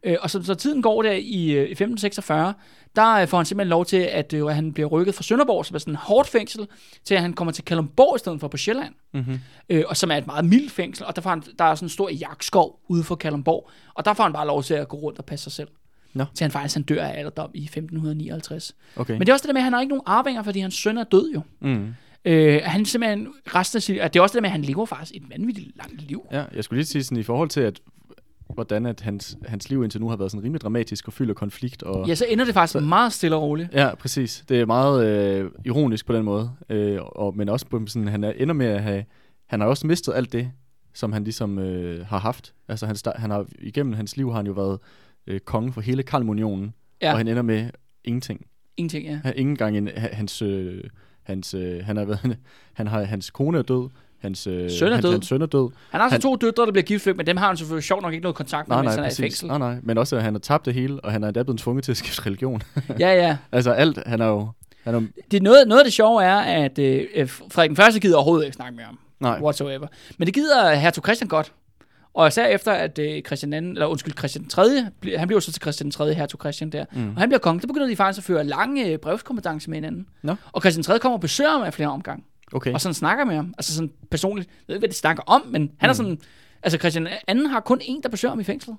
Øh, og så, så tiden går der i, øh, i 1546, der øh, får han simpelthen lov til, at øh, han bliver rykket fra Sønderborg, som er sådan en hårdt fængsel, til at han kommer til Kalundborg i stedet for på Sjælland. Mhm. Øh, og som er et meget mildt fængsel, og der, får han, der er sådan en stor jagtskov ude for Kalundborg, og der får han bare lov til at gå rundt og passe sig selv. Nå. Til han faktisk han dør af alderdom i 1559. Okay. Men det er også det der med, at han har ikke nogen arvinger, fordi hans søn er død jo. Mm. Øh, han simpelthen resten af sit, det er også det med, at han lever faktisk et vanvittigt langt liv. Ja, jeg skulle lige sige sådan i forhold til, at hvordan at hans, hans liv indtil nu har været sådan rimelig dramatisk og fyldt af konflikt. Og, Ja, så ender det faktisk Så- meget stille og roligt. Ja, præcis. Det er meget øh, ironisk på den måde. Øh, og, men også på sådan, han er, ender med at have... Han har også mistet alt det, som han ligesom øh, har haft. Altså han, han har, igennem hans liv har han jo været øh, konge for hele Kalmunionen. Ja. Og han ender med ingenting. Ingenting, ja. Han, ingen gang en, ha- hans... Øh, hans øh, han, har været, han har, hans kone er død. Hans, øh, Søn er hans, død. Hans søn er død. Han har så Han- to døtre, der bliver gift væk, men dem har han selvfølgelig sjovt nok ikke noget kontakt med, Nej, mens nej, han er i fængsel. Nej, nej. Men også, at han har tabt det hele, og han er endda blevet tvunget til at skifte religion. Ja, ja. altså alt, han er jo... Han er, Det er noget, noget af det sjove er, at øh, Frederik den første gider overhovedet ikke snakke med ham. nej, Whatsoever. Men det gider hertug Christian godt. Og især efter, at øh, Christian anden, eller undskyld, Christian 3., bl- han bliver så til Christian 3., hertug Christian der, Mm. og han bliver konge, så begynder de faktisk at føre lange øh, med hinanden. Nå. Og Christian 3. kommer og besøger ham af flere omgange. okay. og sådan snakker med ham. Altså sådan personligt. Jeg ved ikke, hvad de snakker om, men han er Mm. sådan... Altså Christian anden har kun en, der besøger ham i fængslet.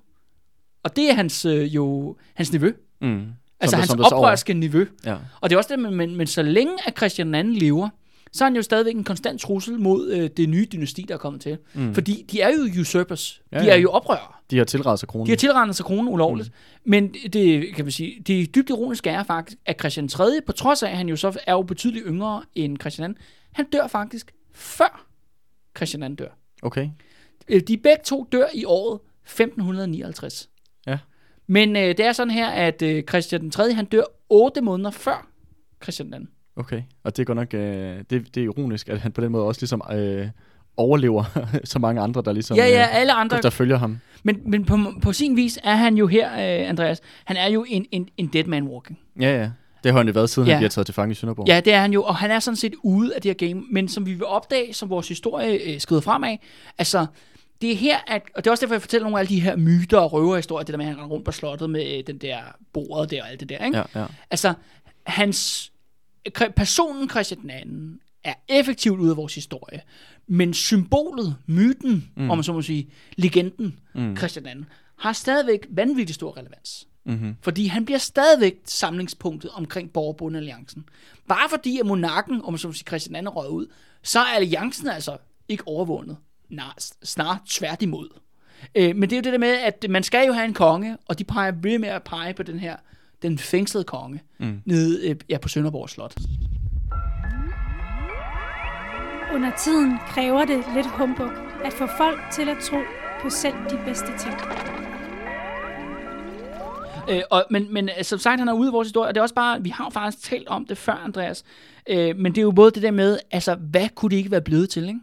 Og det er hans øh, jo hans niveau. Mm. Altså der- hans der oprørske niveau. Ja. Og det er også det, men, men, men så længe at Christian anden lever, så er han jo stadigvæk en konstant trussel mod øh, det nye dynasti, der er kommet til. Mm. Fordi de er jo usurpers. Ja, de er jo oprørere. De har tilrettet sig kronen. De har tilrendet sig kronen ulovligt. Mm. Men det, kan man sige, det dybt ironiske er faktisk, at Christian 3., på trods af, at han jo så er jo betydeligt yngre end Christian 2., han dør faktisk før Christian 2. dør. Okay. Øh, De begge to dør i året 1559. Ja. Men øh, det er sådan her, at øh, Christian den 3. han dør 8 måneder før Christian 2. Okay. Og det er godt nok... Øh, det, det er ironisk, at han på den måde også ligesom øh, overlever så mange andre, der ligesom... Ja, ja, øh, alle andre. der følger ham. Men, men på, på sin vis er han jo her, øh, Andreas, han er jo en, en, en dead man walking. Ja, ja. Det har han jo været, siden Ja. han bliver taget til fange i Sønderborg. Ja, det er han jo, og han er sådan set ude af det her game. Men som vi vil opdage, som vores historie øh, skrider fremad, altså, det er her, at, og det er også derfor, jeg fortæller nogle af alle de her myter og røverhistorier, det der med, at han rundt på slottet med øh, den der bordet der og alt det der, ikke? Ja, ja. Altså, hans, personen Christian den anden er effektivt ude af vores historie, men symbolet, myten, mm. om man så må sige, legenden, mm. Christian den anden, har stadigvæk vanvittig stor relevans. Mm-hmm. Fordi han bliver stadigvæk samlingspunktet omkring Borgerbundealliancen. Bare fordi at monarken, om man så må sige, Christian anden røg ud, så er alliancen altså ikke overvundet. Nej, snarere tværtimod. Øh, men det er jo det der med, at man skal jo have en konge, og de peger ved med at pege på den her, den fængslede konge, mm. nede øh, ja, på Sønderborg Slot. Under tiden kræver det lidt humbug at få folk til at tro på selv de bedste ting. Øh, og, men, men øh, som sagt, han er ude i vores historie, og det er også bare, vi har jo faktisk talt om det før, Andreas, øh, men det er jo både det der med, altså, hvad kunne det ikke være blevet til, ikke?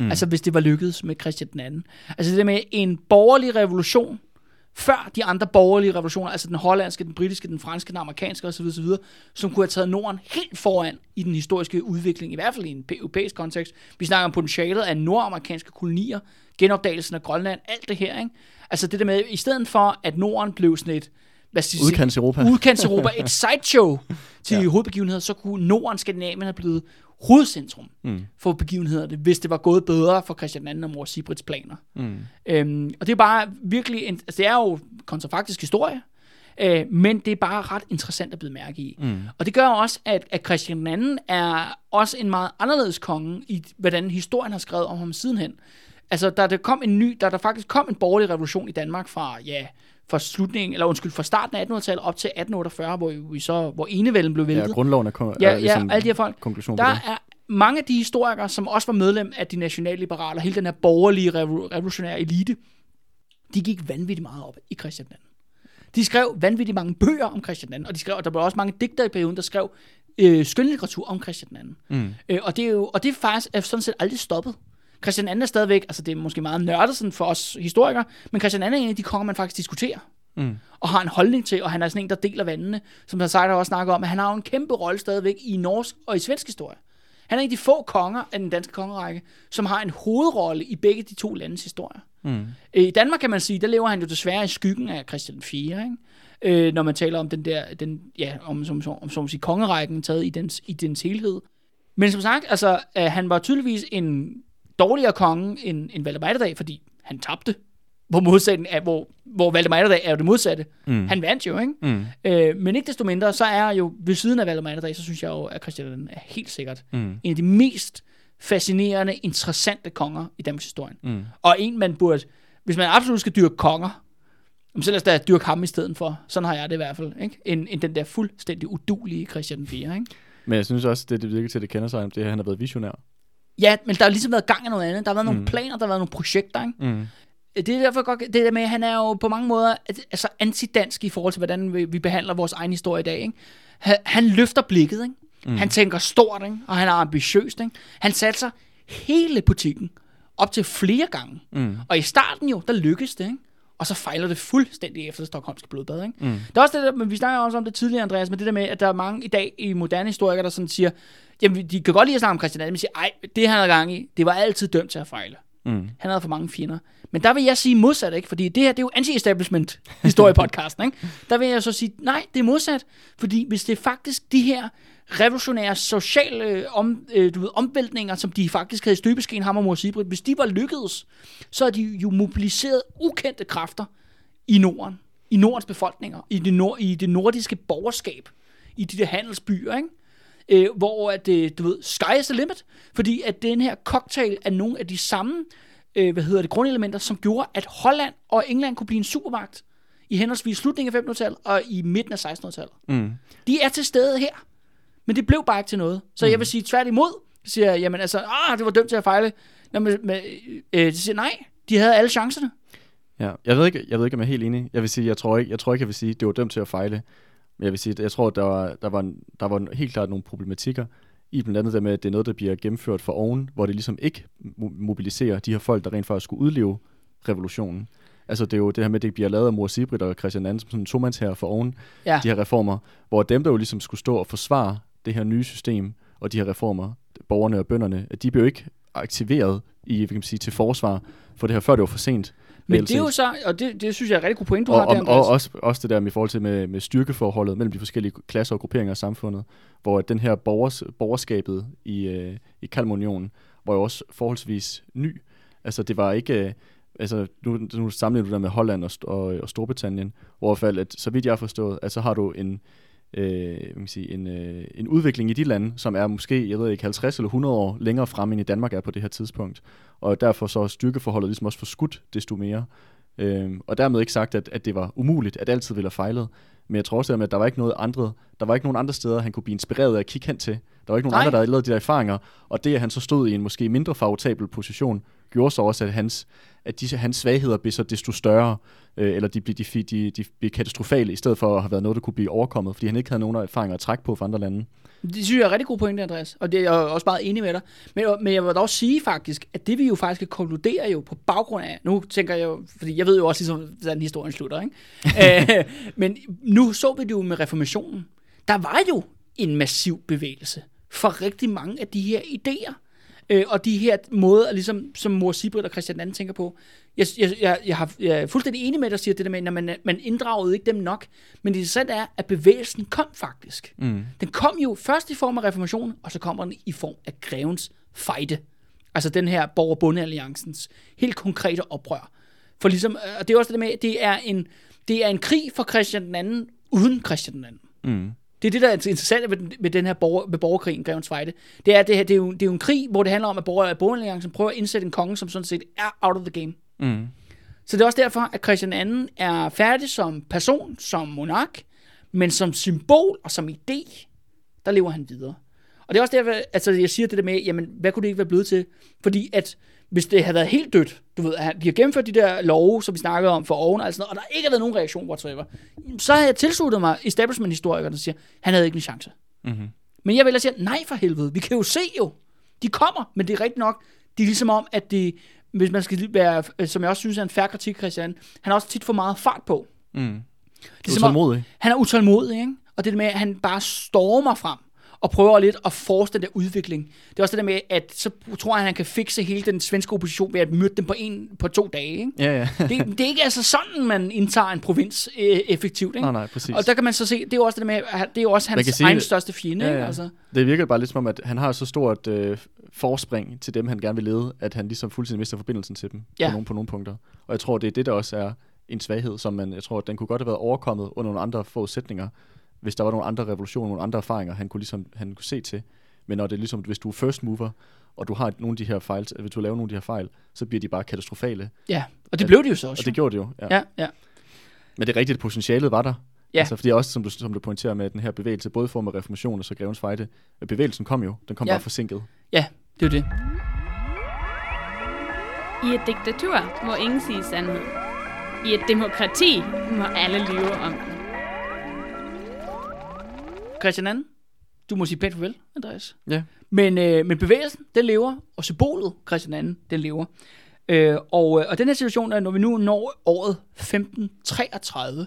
Mm. Altså, hvis det var lykkedes med Christian den anden. Altså, det der med en borgerlig revolution, før de andre borgerlige revolutioner, altså den hollandske, den britiske, den franske, den amerikanske osv., osv., som kunne have taget Norden helt foran i den historiske udvikling, i hvert fald i en europæisk kontekst. Vi snakker om potentialet af nordamerikanske kolonier, genopdagelsen af Grønland, alt det her, ikke? Altså det der med, i stedet for, at Norden blev sådan et, hvad skal Udkants Europa. udkants Europa, et sideshow til ja. hovedbegivenheder, så kunne Norden, Skandinavien have blevet hovedcentrum mm. for begivenhederne, hvis det var gået bedre for Christian II og mor Sibrits planer. Mm. Øhm, og det er bare virkelig, en, altså det er jo kontrafaktisk historie, øh, men det er bare ret interessant at blive mærke i. Mm. Og det gør også, at, at Christian II er også en meget anderledes konge i, hvordan historien har skrevet om ham sidenhen. Altså, da der kom en ny, da der faktisk kom en borgerlig revolution i Danmark fra, ja, fra slutningen, eller undskyld, fra starten af 1800-tallet op til 1848, hvor vi så, hvor enevælden blev væltet. Ja, grundloven er, ko- Ja, er ligesom ja, alle de her folk. konklusion Der er mange af de historikere, som også var medlem af de nationalliberale, hele den her borgerlige revo- revolutionære elite, de gik vanvittigt meget op i Christian II. De skrev vanvittigt mange bøger om Christian II, og, de skrev, og der var også mange digtere i perioden, der skrev øh, skønlitteratur om Christian II. Mm. Øh, og, det er jo, og det er faktisk er sådan set aldrig stoppet. Christian II er stadigvæk, altså det er måske meget nørdet sådan for os historikere, men Christian II er en af de konger, man faktisk diskuterer. Mm. og har en holdning til, og han er sådan en, der deler vandene, som der sagt også snakker om, at han har jo en kæmpe rolle stadigvæk i norsk og i svensk historie. Han er en af de få konger af den danske kongerække, som har en hovedrolle i begge de to landes historie. Mm. I Danmark kan man sige, der lever han jo desværre i skyggen af Christian 4, ikke? Øh, når man taler om den der, den, ja, om, som, som, om, som sige, kongerækken taget i dens, i dens helhed. Men som sagt, altså, øh, han var tydeligvis en dårligere konge end, end Valdemar Atterdag, fordi han tabte. Hvor modsætning af, hvor, hvor Valdemar Atterdag er jo det modsatte. Mm. Han vandt jo, ikke? Mm. Øh, men ikke desto mindre, så er jo ved siden af Valdemar Atterdag, så synes jeg jo, at Christian II er helt sikkert Mm. en af de mest fascinerende, interessante konger i Danmarks historie. Mm. Og en, man burde, hvis man absolut skal dyrke konger, så lad os da dyrke ham i stedet for. Sådan har jeg det i hvert fald, ikke? End, end den der fuldstændig udulige Christian 4, ikke? Men jeg synes også, det, det virker til, at det kender sig om det, at han har været visionær. Ja, men der har ligesom været gang i noget andet. Der har været nogle Mm. planer, der har været nogle projekter, ikke? Mm. Det er derfor godt, det der med, at han er jo på mange måder altså antidansk i forhold til, hvordan vi, vi behandler vores egen historie i dag. Ikke? Han, han løfter blikket, ikke? Mm. han tænker stort, ikke? og han er ambitiøs. Ikke? Han satser hele butikken op til flere gange. Mm. Og i starten jo, der lykkes det, ikke? Og så fejler det fuldstændig efter det stokholmske blodbad. Ikke? Mm. Der er også det der, men vi snakker også om det tidligere, Andreas, men det der med, at der er mange i dag i moderne historikere, der sådan siger, jamen de kan godt lide at snakke om Christian II, men siger, ej, det han havde gang i, det var altid dømt til at fejle. Mm. Han havde for mange fjender. Men der vil jeg sige modsat, ikke? Fordi det her, det er jo anti-establishment historiepodcasten, ikke? Der vil jeg så sige, nej, det er modsat. Fordi hvis det faktisk de her revolutionære sociale om, øh, du ved, omvæltninger, som de faktisk havde i støbeskeen, ham og mor Sibrit, hvis de var lykkedes, så er de jo mobiliseret ukendte kræfter i Norden, i Nordens befolkninger, i det, nord, i det nordiske borgerskab, i de der handelsbyer, ikke? øh, hvor at, øh, du ved, sky is the limit, fordi at den her cocktail er nogle af de samme, øh, hvad hedder det, grundelementer, som gjorde, at Holland og England kunne blive en supermagt i henholdsvis slutningen af 1500-tallet og i midten af 1600-tallet. Mm. De er til stede her, men det blev bare ikke til noget. Så jeg vil sige tværtimod, siger jeg, jamen altså, ah, det var dømt til at fejle. Nå, men, men, øh, de siger, nej, de havde alle chancerne. Ja, jeg ved ikke, jeg ved ikke, om jeg er helt enig. Jeg vil sige, jeg tror ikke, jeg tror ikke, jeg vil sige, det var dømt til at fejle. Men jeg vil sige, jeg tror, der var, der var, der var helt klart nogle problematikker i blandt andet det med, at det er noget, der bliver gennemført for oven, hvor det ligesom ikke mo- mobiliserer de her folk, der rent faktisk skulle udleve revolutionen. Altså det er jo det her med, at det bliver lavet af Mor Sibrit og Christian Anden som sådan en tomands her for oven, Ja. de her reformer, hvor dem, der jo ligesom skulle stå og forsvare det her nye system og de her reformer, borgerne og bønderne, at de blev ikke aktiveret i, kan man sige, til forsvar for det her, før det var for sent. Men det er jo så, og det, det synes jeg er et rigtig god point, du og, har der, og, og også, også det der med, i forhold til med, med styrkeforholdet mellem de forskellige klasser og grupperinger i samfundet, hvor den her borgers, borgerskabet i, øh, i Kalmarunionen var jo også forholdsvis ny. Altså det var ikke, øh, altså nu, nu sammenligner du der med Holland og, og, og Storbritannien, hvor i hvert fald, at så vidt jeg har forstået, at så har du en, øh, hvad kan man sige, en, øh, en udvikling i de lande, som er måske, jeg ved ikke, 50 eller 100 år længere frem, end i Danmark er på det her tidspunkt. Og derfor så er styrkeforholdet ligesom også forskudt desto mere. Øhm, og dermed ikke sagt, at, at det var umuligt, at altid ville have fejlet. Men jeg tror også, at der var ikke noget andre, der var ikke nogen andre steder, han kunne blive inspireret af at kigge hen til. Der var ikke nogen Nej. andre, der havde lavet de der erfaringer. Og det, at han så stod i en måske mindre favorisabel position, gjorde så også, at hans, at disse, hans svagheder blev så desto større, øh, eller de blev, de, de, de, de blev katastrofale, i stedet for at have været noget, der kunne blive overkommet, fordi han ikke havde nogen erfaringer at trække på fra andre lande. Det synes jeg er rigtig god pointe, Andreas. Og det er jeg også meget enig med dig. Men, men jeg vil dog sige faktisk, at det vi jo faktisk kan konkludere jo på baggrund af, nu tænker jeg jo, fordi jeg ved jo også ligesom, hvordan historien slutter, ikke? øh, men nu så vi det jo med reformationen. Der var jo en massiv bevægelse for rigtig mange af de her idéer. Øh, og de her måder, ligesom, som mor Sibrit og Christian II tænker på. Jeg, jeg, jeg, jeg, har, jeg er fuldstændig enig med dig, siger det der med, at man, man inddragede ikke dem nok. Men det interessante er, at bevægelsen kom faktisk. Mm. Den kom jo først i form af reformationen, og så kommer den i form af grevens fejde. Altså den her borger-bonde-alliancens helt konkrete oprør. For ligesom, øh, og det er også det med, det er en, det er en krig for Christian den anden, uden Christian den anden. Mm. Det er det, der er interessant ved, den, ved den her borger, ved borgerkrigen, Grevens Fejde. Det er, det, her, det, er jo, det er jo en krig, hvor det handler om, at borger, borgeralliancen prøver at indsætte en konge, som sådan set er out of the game. Mm. Så det er også derfor, at Christian II er færdig som person, som monark, men som symbol og som idé, der lever han videre. Og det er også derfor, altså jeg siger det der med, jamen, hvad kunne det ikke være blevet til? Fordi at hvis det havde været helt dødt, du ved, at de har gennemført de der love, som vi snakkede om for oven, og, sådan noget, og der ikke har været nogen reaktion whatsoever, så havde jeg tilsluttet mig establishment-historikere, der siger, han havde ikke en chance. Mm-hmm. Men jeg vil sige, nej for helvede, vi kan jo se jo. De kommer, men det er rigtigt nok. Det er ligesom om, at det, hvis man skal være, som jeg også synes er en færre kritik, Christian, han har også tit for meget fart på. Mm. Det er som om, Utålmodig. han er utålmodig, ikke? Og det der med, at han bare stormer frem og prøver lidt at force den der udvikling. Det er også det der med, at så tror han, at han kan fikse hele den svenske opposition ved at myrde dem på, en, på to dage. Ikke? Ja, ja. Det, det er ikke altså sådan, man indtager en provins øh, effektivt. Ikke? nej, nej, præcis. Og der kan man så se, det er jo også det der med, at det er jo også hans sige egen største fjende. Ja, Ikke? ja. Altså. Det virker bare lidt som om, at han har så stort øh, forspring til dem, han gerne vil lede, at han ligesom fuldstændig mister forbindelsen til dem Ja. på, nogle, på nogle punkter. Og jeg tror, det er det, der også er en svaghed, som man, jeg tror, at den kunne godt have været overkommet under nogle andre forudsætninger, hvis der var nogle andre revolutioner, nogle andre erfaringer, han kunne, ligesom, han kunne se til. Men når det er ligesom, hvis du er first mover, og du har nogle af de her fejl, hvis du laver nogle af de her fejl, så bliver de bare katastrofale. Ja, og det blev det jo så også. Og det gjorde det jo. Ja. Ja, ja. Men det er rigtigt, at potentialet var der. Ja. Altså, fordi også, som du, som du pointerer med, den her bevægelse, både i form af reformation og så grevens fejde, bevægelsen kom jo, den kom Ja. bare forsinket. Ja, det er det. I et diktatur må ingen sige sandhed. I et demokrati må alle lyve om. Christian Anden, du må sige pænt farvel, Andreas. Ja. Men, øh, men bevægelsen, den lever, og symbolet, Christian Anden, den lever. Øh, og, øh, og den her situation er, når vi nu når året 1533,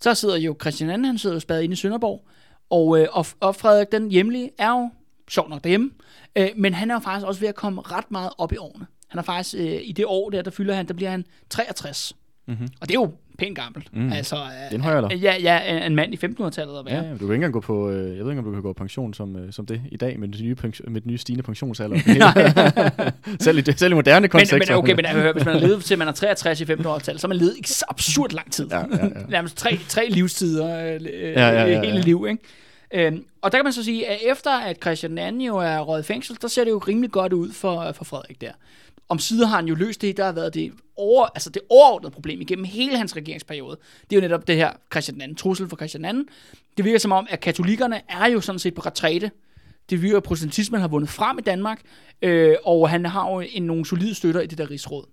så sidder jo Christian Anden, han sidder jo spadet inde i Sønderborg, og, øh, og, og Frederik den hjemlige er jo sjov nok derhjemme, øh, men han er jo faktisk også ved at komme ret meget op i årene. Han er faktisk, øh, i det år der, der fylder han, der bliver han 63. Mm-hmm. Og det er jo pænt gammelt. Mm. Altså, Det er en øh, ja, ja, en mand i 1500-tallet at være. Ja, ja, du kan ikke engang gå på, øh, jeg ved ikke, om du kan gå på pension som, øh, som det i dag, med den nye, pension, med den nye stigende pensionsalder. selv, i, selv i moderne Men, kontekster. men okay, men jeg hører, hvis man har levet til man er 63 i 1500-tallet, så har man levet absurd lang tid. Ja, ja, ja. Nærmest tre, tre livstider øh, ja, ja, ja, ja. hele liv, ikke? Øhm, og der kan man så sige, at efter at Christian II jo er røget i fængsel, der ser det jo rimelig godt ud for, for Frederik der. Om sider har han jo løst det, der har været det, over, altså det overordnede problem igennem hele hans regeringsperiode. Det er jo netop det her Christian II, trussel for Christian II. Det virker som om, at katolikkerne er jo sådan set på retræte. Det virker, at protestantismen har vundet frem i Danmark, øh, og han har jo en, nogle solide støtter i det der rigsråd.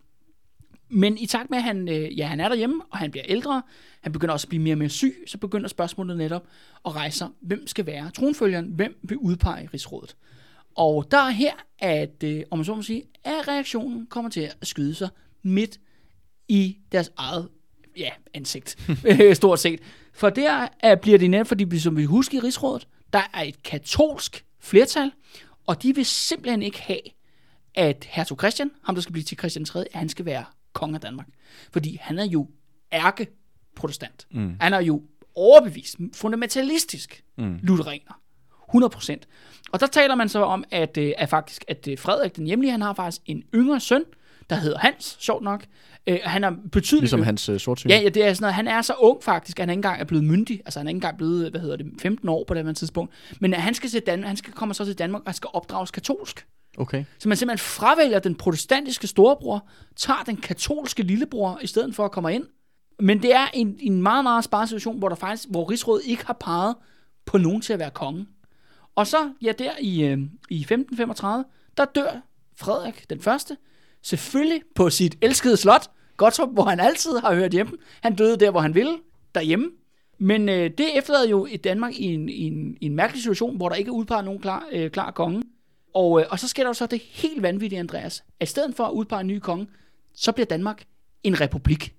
Men i takt med, at han, øh, ja, han er derhjemme, og han bliver ældre, han begynder også at blive mere og mere syg, så begynder spørgsmålet netop at rejse sig. Hvem skal være tronfølgeren? Hvem vil udpege rigsrådet? Og der er her, at, øh, om man så må sige, at reaktionen kommer til at skyde sig midt i deres eget ja, ansigt, øh, stort set. For der er, bliver det netop, fordi som vi husker i rigsrådet, der er et katolsk flertal, og de vil simpelthen ikke have, at hertug Christian, ham der skal blive til Christian 3., at han skal være konge af Danmark. Fordi han er jo ærke protestant. Mm. Han er jo overbevist, fundamentalistisk mm. lutheraner. 100%. Og der taler man så om, at, øh, at faktisk, at øh, Frederik den hjemlige, han har faktisk en yngre søn, der hedder Hans, sjovt nok. Øh, han er betydeligt... Ligesom hans øh, sortsyn. Ja, ja, det er sådan noget. Han er så ung faktisk, at han ikke engang er blevet myndig. Altså han er ikke engang blevet, hvad hedder det, 15 år på det her tidspunkt. Men øh, han skal, til Dan- han skal komme så til Danmark, og han skal opdrages katolsk. Okay. Så man simpelthen fravælger den protestantiske storebror, tager den katolske lillebror, i stedet for at komme ind. Men det er en, en meget, meget sparet situation, hvor der faktisk, hvor rigsrådet ikke har peget på nogen til at være konge. Og så, ja, der i, øh, i 1535, der dør Frederik den første, selvfølgelig på sit elskede slot, Gottorp, hvor han altid har hørt hjemme. Han døde der, hvor han ville, derhjemme. Men øh, det efterlader jo et Danmark i en, i, en, i en mærkelig situation, hvor der ikke er udpeget nogen klar, øh, klar konge. Og, øh, og så sker der jo så det helt vanvittige, Andreas. At i stedet for at udpege en ny konge, så bliver Danmark en republik.